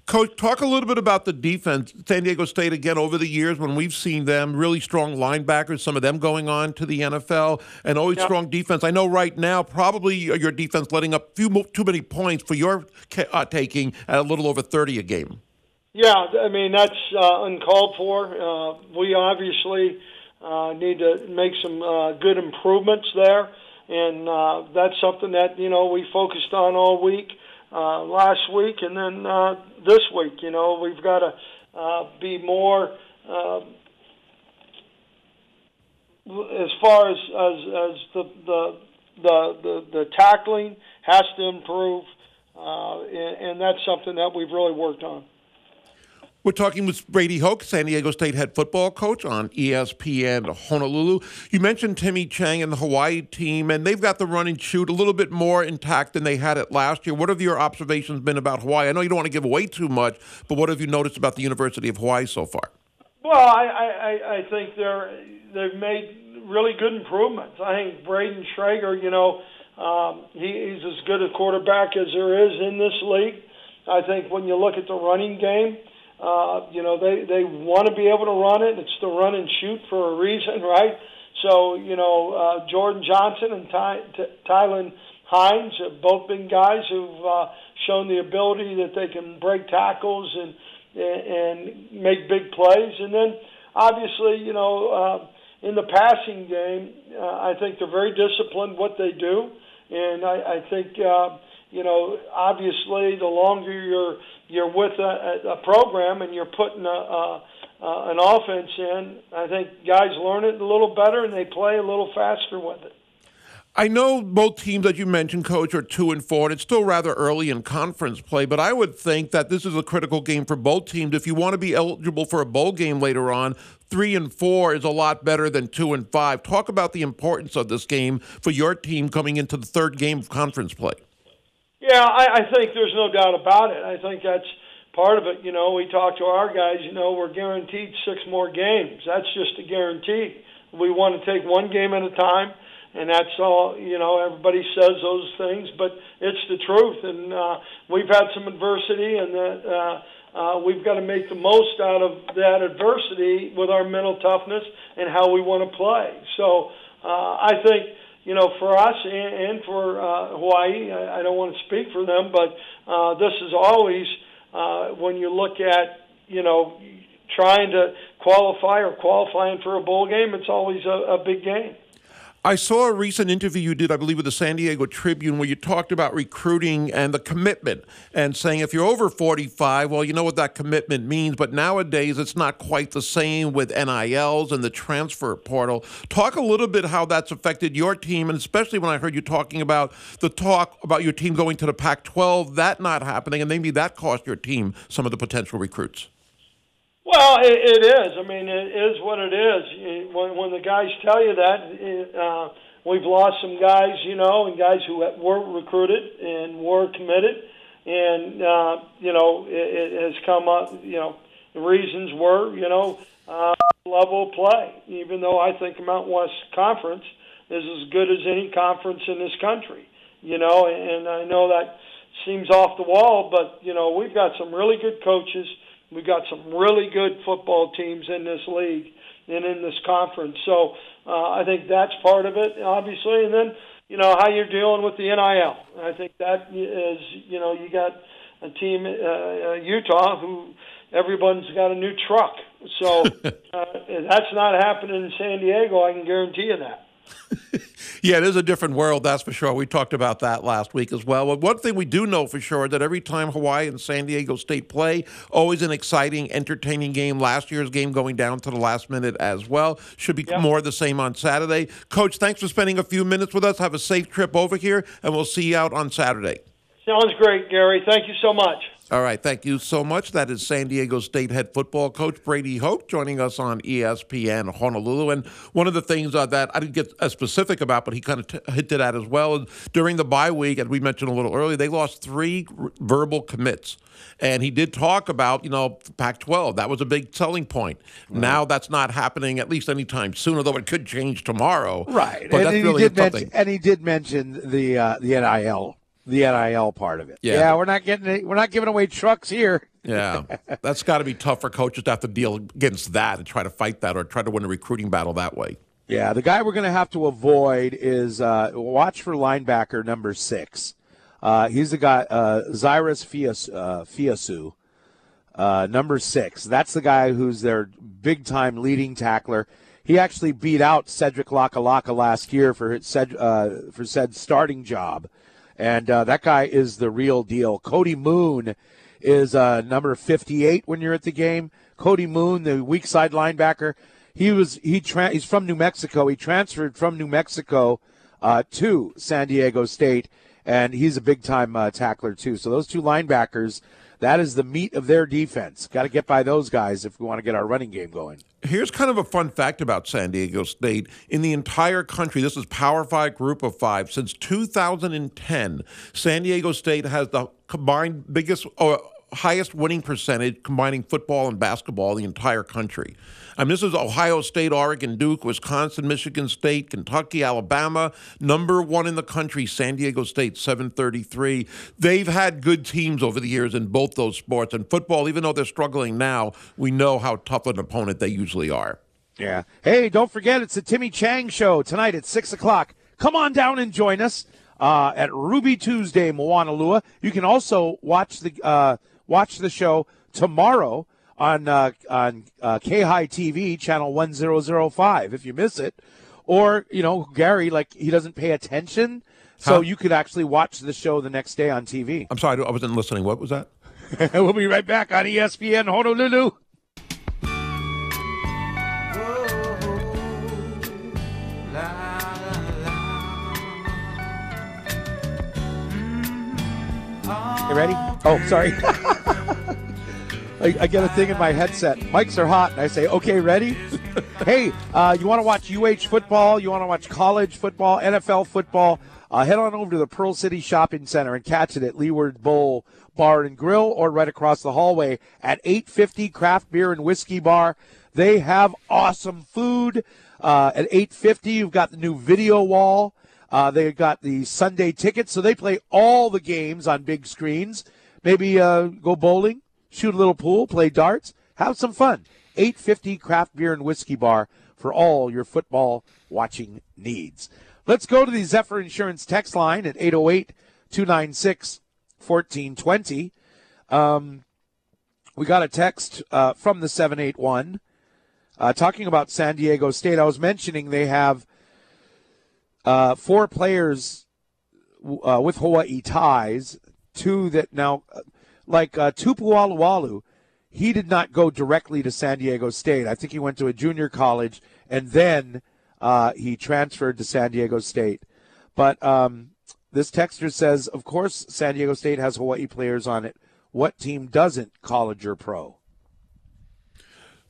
Coach, talk a little bit about the defense. San Diego State, again, over the years when we've seen them, really strong linebackers, some of them going on to the NFL, and always Yeah. strong defense. I know right now, probably your defense letting up few too many points for your uh, taking at a little over 30 a game. Yeah, I mean that's uh, uncalled for. Uh, we obviously uh, need to make some uh, good improvements there, and uh, that's something that you know we focused on all week, uh, last week, and then uh, this week. You know we've got to uh, be more. Uh, as far as as, as the, the the the the tackling has to improve, uh, and, and that's something that we've really worked on. We're talking with Brady Hoke, San Diego State head football coach on ESPN Honolulu. You mentioned Timmy Chang and the Hawaii team, and they've got the run and shoot a little bit more intact than they had it last year. What have your observations been about Hawaii? I know you don't want to give away too much, but what have you noticed about the University of Hawaii so far? Well, I, I, I- I think they're they've made really good improvements. I think Brayden Schager, you know, um, he, he's as good a quarterback as there is in this league. I think when you look at the running game, uh, you know, they they want to be able to run it. It's the run and shoot for a reason, right? So you know, uh, Jordan Johnson and Ty, Tylan Hines have both been guys who've uh, shown the ability that they can break tackles and and, and make big plays. And then obviously, you know, uh, in the passing game, uh, I think they're very disciplined what they do, and I, I think uh, you know, obviously, the longer you're you're with a, a program and you're putting a, a, a, an offense in, I think guys learn it a little better and they play a little faster with it. I know both teams that you mentioned, Coach, are two and four, and it's still rather early in conference play. But I would think that this is a critical game for both teams. If you want to be eligible for a bowl game later on, three and four is a lot better than two and five. Talk about the importance of this game for your team coming into the third game of conference play. Yeah, I, I think there's no doubt about it. I think that's part of it. You know, we talk to our guys. You know, we're guaranteed six more games. That's just a guarantee. We want to take one game at a time, and that's all. You know, everybody says those things, but it's the truth. And uh, we've had some adversity, and that uh, uh, we've got to make the most out of that adversity with our mental toughness and how we want to play. So uh, I think you know for us and, and for uh, Hawaii, I, I don't want to speak for them, but uh, this is always uh, when you look at you know trying to qualify or qualifying for a bowl game, it's always a, a big game. I saw a recent interview you did, I believe, with the San Diego Tribune, where you talked about recruiting and the commitment and saying if you're over 45, well, you know what that commitment means. But nowadays, it's not quite the same with NILs and the transfer portal. Talk a little bit how that's affected your team, and especially when I heard you talking about the talk about your team going to the Pac 12, that not happening, and maybe that cost your team some of the potential recruits. Well, it, it is. I mean, it is what it is. When, when the guys tell you that, uh, we've lost some guys, you know, and guys who were recruited and were committed, and uh, you know, it, it has come up. You know, the reasons were, you know, uh, level play. Even though I think Mountain West Conference is as good as any conference in this country, you know, and I know that seems off the wall, but you know, we've got some really good coaches. We've got some really good football teams in this league and in this conference. So uh, I think that's part of it, obviously. And then, you know, how you're dealing with the NIL. I think that is, you know, you got a team, uh, uh, Utah, who everyone's got a new truck. So uh, that's not happening in San Diego. I can guarantee you that. Yeah, it is a different world, that's for sure. We talked about that last week as well. But one thing we do know for sure that every time Hawaii and San Diego State play, always an exciting, entertaining game. Last year's game going down to the last minute as well. Should be Yep. more of the same on Saturday. Coach, thanks for spending a few minutes with us. Have a safe trip over here, and we'll see you out on Saturday. Sounds great, Gary. Thank you so much. All right, thank you so much. That is San Diego State head football coach Brady Hoke joining us on ESPN Honolulu. And one of the things uh, that I didn't get as specific about, but he kind of t- hinted at as well, is during the bye week, as we mentioned a little earlier, they lost three r- verbal commits. And he did talk about, you know, Pac 12. That was a big selling point. Now that's not happening at least anytime soon, although it could change tomorrow. Right, But and that's really did something. mention, and he did mention the uh, the NIL, the NIL part of it. Yeah. we're not getting, it- we're not giving away trucks here. Yeah, that's got to be tough for coaches to have to deal against that and try to fight that or try to win a recruiting battle that way. Yeah, the guy we're going to have to avoid is uh, watch for linebacker number six. Uh, he's the guy, uh, Zyrus Fias, uh, Fiaseu, uh, number six. That's the guy who's their big time leading tackler. He actually beat out Cedric Lakalaka last year for his said uh, for said starting job, and uh, that guy is the real deal. Cody Moon is uh, number 58 when you're at the game. Cody Moon, the weak side linebacker, he was he tra- he's from New Mexico. He transferred from New Mexico uh, to San Diego State, and he's a big time uh, tackler too. So those two linebackers, that is the meat of their defense. Got to get by those guys if we want to get our running game going. Here's kind of a fun fact about San Diego State. In the entire country, this is Power Five Group of Five. Since 2010, San Diego State has the combined biggest or highest winning percentage combining football and basketball in the entire country. I mean, this is Ohio State, Oregon, Duke, Wisconsin, Michigan State, Kentucky, Alabama. Number one in the country, San Diego State, 733. They've had good teams over the years in both those sports. And football, even though they're struggling now, we know how tough an opponent they usually are. Yeah. Hey, don't forget it's the Timmy Chang show tonight at six o'clock. Come on down and join us uh, at Ruby Tuesday, Moanalua. You can also watch the uh, watch the show tomorrow on uh, on uh, K High TV channel one zero zero five. If you miss it, or you know Gary, like he doesn't pay attention, so Huh? you could actually watch the show the next day on TV. I'm sorry, I wasn't listening. What was that? we'll be right back on ESPN Honolulu. You ready? Oh, sorry. I, I get a thing in my headset. Mics are hot, and I say, "Okay, ready?" hey, uh, you want to watch UH football? You want to watch college football, NFL football? Uh, head on over to the Pearl City Shopping Center and catch it at Leeward Bowl Bar and Grill, or right across the hallway at 850 Craft Beer and Whiskey Bar. They have awesome food. Uh, at 850, you've got the new video wall. Uh, they've got the Sunday tickets, so they play all the games on big screens. Maybe uh, go bowling, shoot a little pool, play darts, have some fun. 850 Craft Beer and Whiskey Bar for all your football watching needs. Let's go to the Zephyr Insurance text line at 808 296 1420. Um, we got a text uh, from the 781 uh, talking about San Diego State. I was mentioning they have uh, four players uh, with Hawaii ties, two that now, uh, like uh, Tupu Alualu, he did not go directly to San Diego State. I think he went to a junior college and then uh, he transferred to San Diego State. But um, this texter says, of course, San Diego State has Hawaii players on it. What team doesn't, college or pro?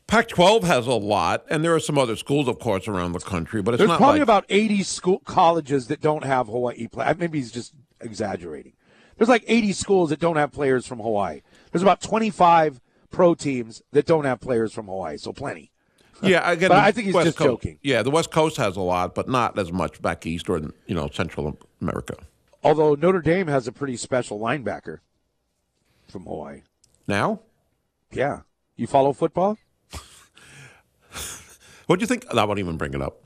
Pac 12 has a lot, and there are some other schools, of course, around the country, but it's There's not probably like, about 80 school colleges that don't have Hawaii players. Maybe he's just exaggerating. There's like 80 schools that don't have players from Hawaii. There's about 25 pro teams that don't have players from Hawaii, so plenty. Yeah, again, I think he's West just Coast- joking. Yeah, the West Coast has a lot, but not as much back east or in, you know Central America. Although Notre Dame has a pretty special linebacker from Hawaii. Now, Yeah. You follow football? What do you think? I won't even bring it up.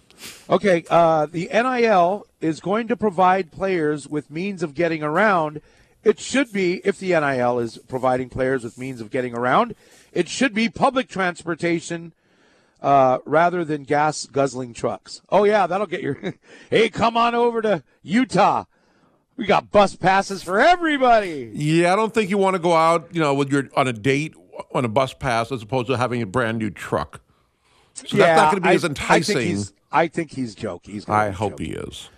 Okay, uh, the NIL is going to provide players with means of getting around. It should be, if the NIL is providing players with means of getting around, it should be public transportation uh, rather than gas guzzling trucks. Oh, yeah, that'll get your. hey, come on over to Utah. We got bus passes for everybody. Yeah, I don't think you want to go out, you know, with your on a date on a bus pass as opposed to having a brand new truck. So that's not going to be I- as I enticing. think he's, I think he's joking. He's I hope joking. he is.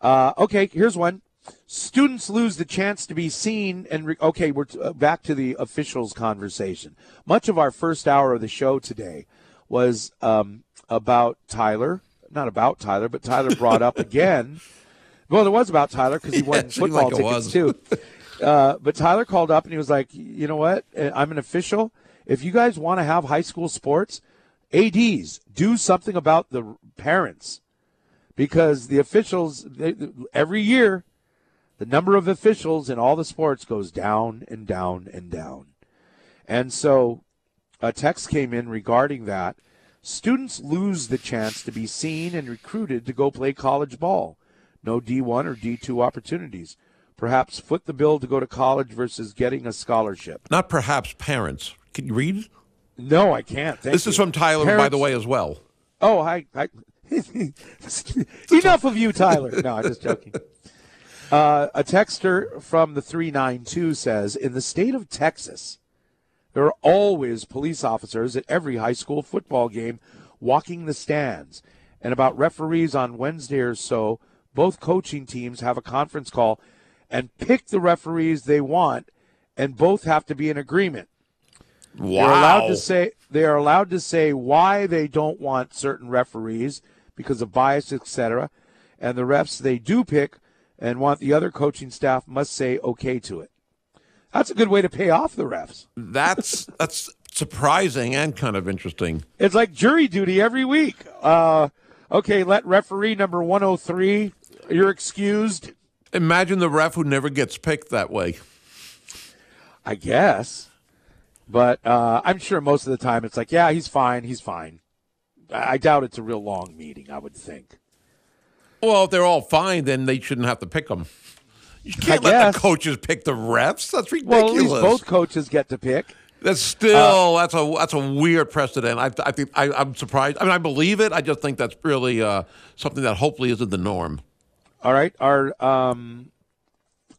Uh, okay, here's one. Students lose the chance to be seen and re- okay, we're t- uh, back to the officials conversation. Much of our first hour of the show today was um, about Tyler, not about Tyler, but Tyler brought up again. Well, it was about Tyler because he won Yeah, seemed football like tickets too. Uh, but Tyler called up and he was like, "You know what? Uh, I'm an official. If you guys want to have high school sports, ads do something about the parents." because the officials they, every year the number of officials in all the sports goes down and down and down and so a text came in regarding that students lose the chance to be seen and recruited to go play college ball no d1 or d2 opportunities perhaps foot the bill to go to college versus getting a scholarship Not perhaps parents. Can you read? No i can't Thank this is from Tyler, by the way, as well. Oh, I, I enough of you, Tyler. No, I'm just joking. Uh, a texter from the 392 says In the state of Texas, there are always police officers at every high school football game walking the stands. And about referees on Wednesday or so, both coaching teams have a conference call and pick the referees they want, and both have to be in agreement. Wow. They're allowed to say they are allowed to say why they don't want certain referees because of bias, etc. And the refs they do pick and want the other coaching staff must say okay to it. That's a good way to pay off the refs. that's that's surprising and kind of interesting. It's like jury duty every week. Uh, okay, let referee number 103. You're excused. Imagine the ref who never gets picked that way. I guess. But uh, I'm sure most of the time it's like, yeah, he's fine. He's fine. I I doubt it's a real long meeting, I would think. Well, if they're all fine, then they shouldn't have to pick them. You can't let guess. the coaches pick the refs. That's ridiculous. Well, at least both coaches get to pick. That's still that's a that's a weird precedent. I, I think I, I'm surprised. I mean, I believe it. I just think that's really uh, something that hopefully isn't the norm. All right. Our um,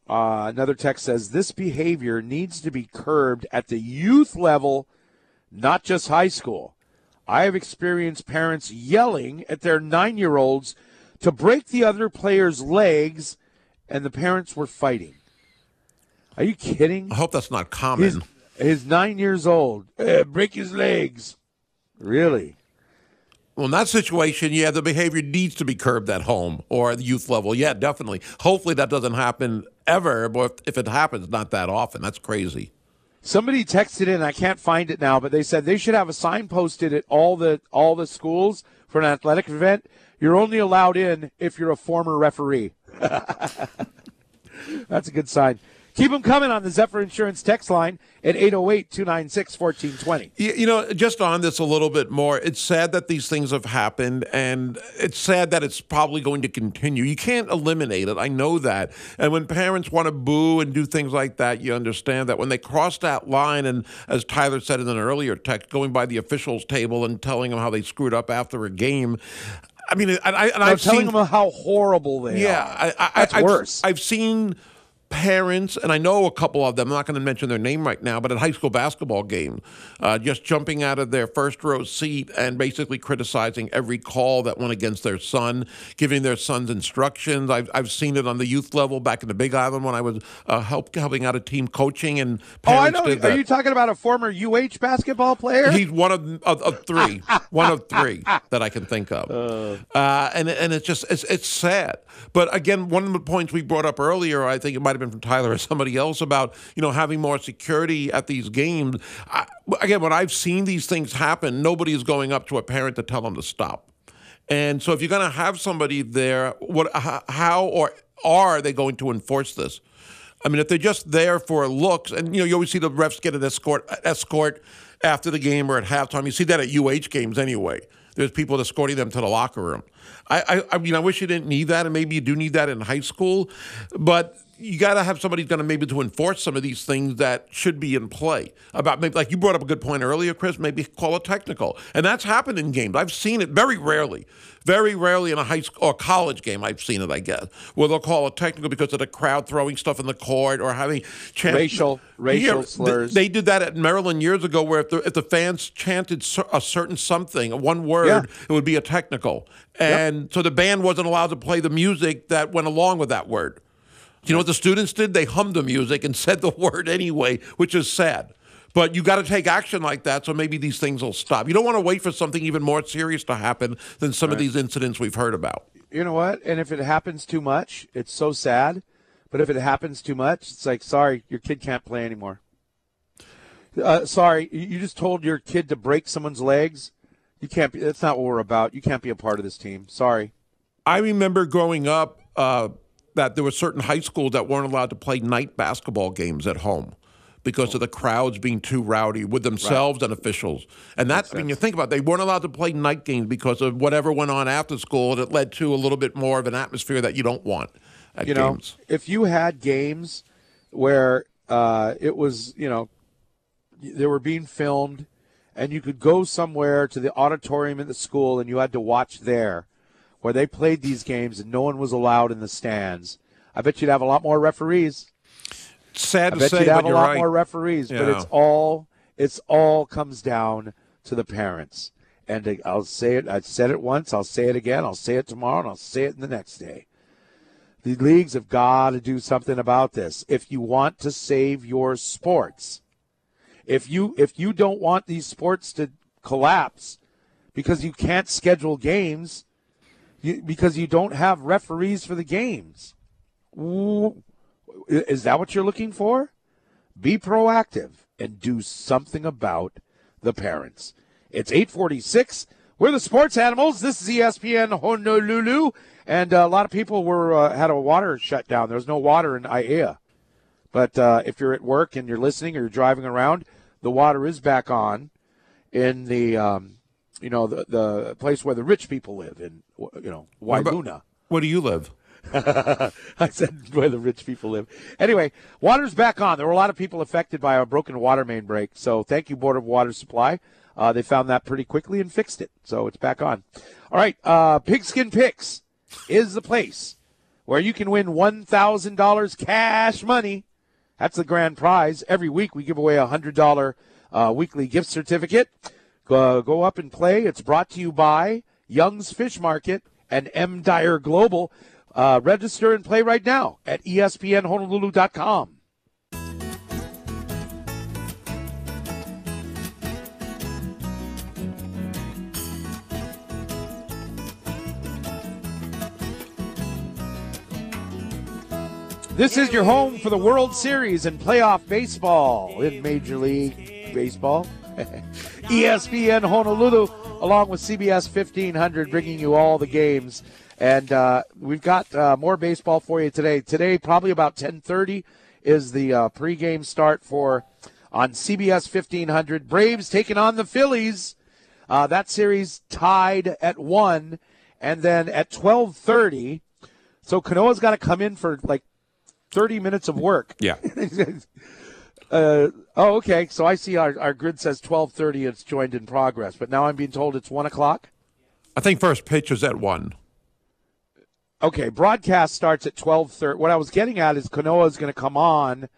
uh, another text says this behavior needs to be curbed at the youth level, not just high school. I have experienced parents yelling at their nine-year-olds to break the other player's legs, and the parents were fighting. Are you kidding? I hope that's not common. He's, he's nine years old. Eh, break his legs. Really? Well, in that situation, yeah, the behavior needs to be curbed at home or at the youth level. Yeah, definitely. Hopefully, that doesn't happen ever. But if, it happens, not that often. That's crazy. Somebody texted in, I can't find it now, but they said they should have a sign posted at all the all the schools for an athletic event. You're only allowed in if you're a former referee. That's a good sign. Keep them coming on the Zephyr Insurance text line at 808 296 1420. You know, just on this a little bit more, it's sad that these things have happened, and it's sad that it's probably going to continue. You can't eliminate it. I know that. And when parents want to boo and do things like that, you understand that. When they cross that line, and as Tyler said in an earlier text, going by the officials' table and telling them how they screwed up after a game. I mean, and, I, and I'm I've telling seen them how horrible they yeah, are. I, I, That's I've, worse. I've seen parents, and I know a couple of them. I'm not going to mention their name right now, but at high school basketball game, uh, just jumping out of their first row seat and basically criticizing every call that went against their son, giving their sons instructions. I've, I've seen it on the youth level back in the Big Island when I was uh, help, helping out a team coaching, and oh, I know. Are that. you talking about a former UH basketball player? He's one of, of, of three, one of three that I can think of, uh, and and it's just it's it's sad. But again, one of the points we brought up earlier, I think it might have been from Tyler or somebody else about you know having more security at these games. I, again, when I've seen these things happen, nobody is going up to a parent to tell them to stop. And so, if you're going to have somebody there, what, how or are they going to enforce this? I mean, if they're just there for looks, and you know, you always see the refs get an escort escort after the game or at halftime. You see that at UH games anyway. There's people escorting them to the locker room. I, I, I mean, I wish you didn't need that, and maybe you do need that in high school, but you got to have somebody going to maybe to enforce some of these things that should be in play. About maybe like you brought up a good point earlier, Chris. Maybe call it technical, and that's happened in games. I've seen it very rarely, very rarely in a high school or college game. I've seen it, I guess, where they'll call it technical because of the crowd throwing stuff in the court or having chant- Racial- racial th- slurs. They did that at Maryland years ago, where if the if the fans chanted a certain something, one word, Yeah. it would be a technical, and so the band wasn't allowed to play the music that went along with that word. You know what the students did? They hummed the music and said the word anyway, which is sad. But you got to take action like that, so maybe these things will stop. You don't want to wait for something even more serious to happen than some of these incidents we've heard about. you know what? And if it happens too much, it's so sad. But if it happens too much, it's like, sorry, your kid can't play anymore. Uh, sorry, you just told your kid to break someone's legs. You can't be. That's not what we're about. You can't be a part of this team. Sorry. I remember growing up uh, that there were certain high schools that weren't allowed to play night basketball games at home because of the crowds being too rowdy with themselves and officials. And that, I mean, you think about it, they weren't allowed to play night games because of whatever went on after school, and it led to a little bit more of an atmosphere that you don't want at you know, if you had games where uh, it was, you know, they were being filmed, and you could go somewhere to the auditorium at the school, and you had to watch there, where they played these games, and no one was allowed in the stands. I bet you'd have a lot more referees. Sad I to bet say, you'd have a lot right. more referees. But it's all it's all comes down to the parents. And I'll say it. I said it once. I'll say it again. I'll say it tomorrow, and I'll say it the next day. The leagues have got to do something about this. If you want to save your sports, if you if you don't want these sports to collapse because you can't schedule games, you, because you don't have referees for the games, is that what you're looking for? Be proactive and do something about the parents. It's 846. We're the sports animals. This is ESPN Honolulu. And uh, a lot of people were uh, had a water shutdown. There's no water in Aiea. But uh, if you're at work and you're listening or you're driving around, the water is back on in the, um, you know, the, the place where the rich people live in, you know, Wailuna. Where do you live? I said where the rich people live. Anyway, water's back on. There were a lot of people affected by a broken water main break. So thank you, Board of Water Supply. Uh, they found that pretty quickly and fixed it. So it's back on. All right, uh, Pigskin Picks is the place where you can win $1,000 cash money. That's the grand prize. Every week we give away a $100 uh, weekly gift certificate. Go, up and play. It's brought to you by Young's Fish Market and M. Dyer Global. Uh, register and play right now at espnhonolulu.com. This is your home for the World Series and playoff baseball in Major League Baseball. ESPN Honolulu, along with CBS 1500, bringing you all the games. And uh, we've got uh, more baseball for you today. Today, probably about 10:30, is the uh, pregame start for on CBS 1500. Braves taking on the Phillies. Uh, that series tied at one, and then at 12:30. So Kanoa's got to come in for like 30 minutes of work. Yeah. Uh, oh, okay. So I see our, our grid says 12:30. It's joined in progress, but now I'm being told it's one o'clock. I think first pitch is at one. Okay, broadcast starts at 12:30. What I was getting at is Kanoa is going to come on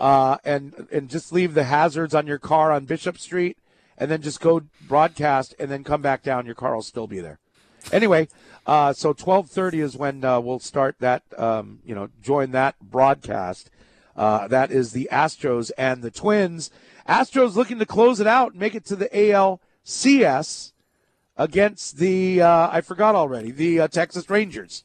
uh, and and just leave the hazards on your car on Bishop Street, and then just go broadcast, and then come back down. Your car will still be there. Anyway, uh, so 12:30 is when uh, we'll start that. Um, you know, join that broadcast. Uh, that is the Astros and the Twins. Astros looking to close it out and make it to the ALCS against the uh, I forgot already the uh, Texas Rangers.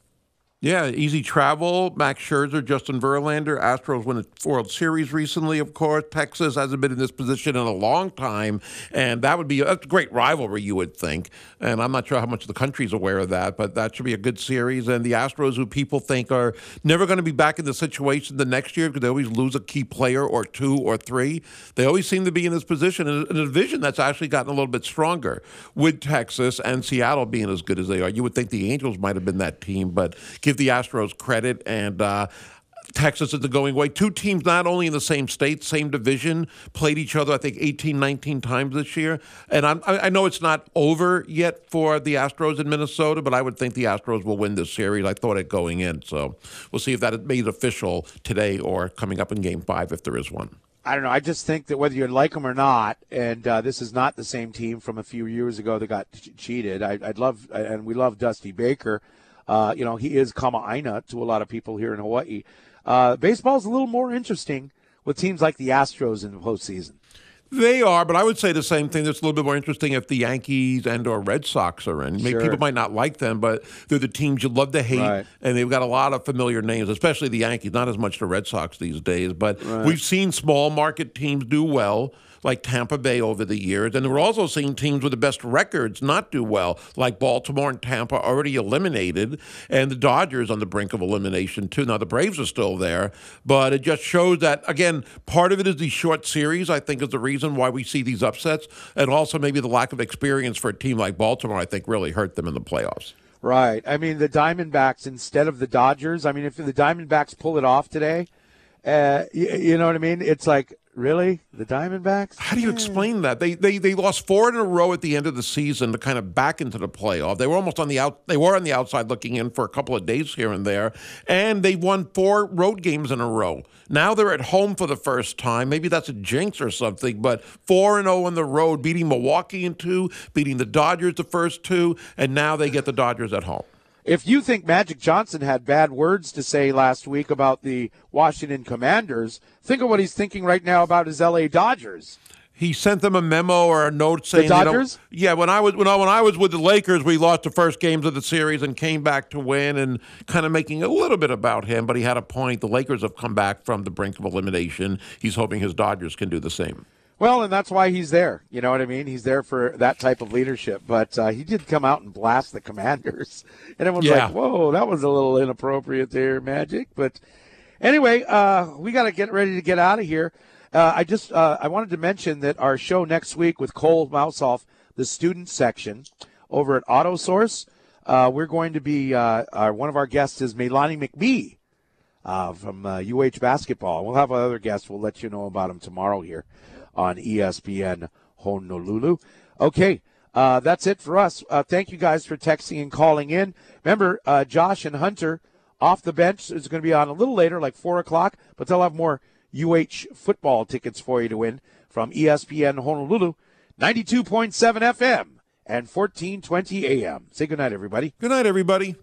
Yeah, easy travel. Max Scherzer, Justin Verlander. Astros win a World Series recently, of course. Texas hasn't been in this position in a long time, and that would be a, great rivalry, you would think. And I'm not sure how much the country's aware of that, but that should be a good series. And the Astros, who people think are never going to be back in the situation the next year because they always lose a key player or two or three, they always seem to be in this position in a division that's actually gotten a little bit stronger with Texas and Seattle being as good as they are. You would think the Angels might have been that team, but give the Astros credit and. Uh, Texas is the going way. Two teams not only in the same state, same division, played each other, I think, 18, 19 times this year. And I'm, I know it's not over yet for the Astros in Minnesota, but I would think the Astros will win this series. I thought it going in. So we'll see if that is made official today or coming up in game five if there is one. I don't know. I just think that whether you like them or not, and uh, this is not the same team from a few years ago that got cheated. I, I'd love, and we love Dusty Baker. Uh, you know, he is Kama'aina to a lot of people here in Hawaii. Uh, baseball's a little more interesting with teams like the Astros in the postseason. They are, but I would say the same thing. That's a little bit more interesting if the Yankees and or Red Sox are in. Maybe Sure. People might not like them, but they're the teams you love to hate, Right. and they've got a lot of familiar names, especially the Yankees. Not as much the Red Sox these days, but we've seen small market teams do well, like Tampa Bay over the years, and we're also seeing teams with the best records not do well, like Baltimore and Tampa already eliminated, and the Dodgers on the brink of elimination too. Now the Braves are still there, but it just shows that again, part of it is the short series. I think is the reason why we see these upsets, and also maybe the lack of experience for a team like Baltimore. I think really hurt them in the playoffs. Right. I mean, the Diamondbacks instead of the Dodgers. I mean, if the Diamondbacks pull it off today, uh, you, you know what I mean? It's like, really? The Diamondbacks? How do you explain that? They, they they lost four in a row at the end of the season to kind of back into the playoff. They were almost on the out. They were on the outside looking in for a couple of days here and there, and they won four road games in a row. Now they're at home for the first time. Maybe that's a jinx or something. But four and oh zero on the road, beating Milwaukee in two, beating the Dodgers the first two, and now they get the Dodgers at home. If you think Magic Johnson had bad words to say last week about the Washington Commanders, think of what he's thinking right now about his LA Dodgers. He sent them a memo or a note saying, don't- Dodgers? "Yeah, when I was when I, when I was with the Lakers, we lost the first games of the series and came back to win, and kind of making a little bit about him." But he had a point. The Lakers have come back from the brink of elimination. He's hoping his Dodgers can do the same. Well, and that's why he's there. You know what I mean? He's there for that type of leadership. But uh, he did come out and blast the Commanders, and everyone's Yeah. like, "Whoa, that was a little inappropriate there, Magic." But anyway, uh, we got to get ready to get out of here. Uh, I just uh, I wanted to mention that our show next week with Cole Mouseoff, the student section over at Auto Source, uh, we're going to be uh, our, one of our guests is Melani McBee uh, from uh, UH basketball. We'll have other guests. We'll let you know about them tomorrow here on ESPN Honolulu. Okay, uh, that's it for us. Uh, thank you guys for texting and calling in. Remember, uh, Josh and Hunter off the bench is going to be on a little later, like four o'clock, but they'll have more UH football tickets for you to win from ESPN Honolulu, ninety-two point seven FM and fourteen twenty AM. Say goodnight, everybody. Good night, everybody.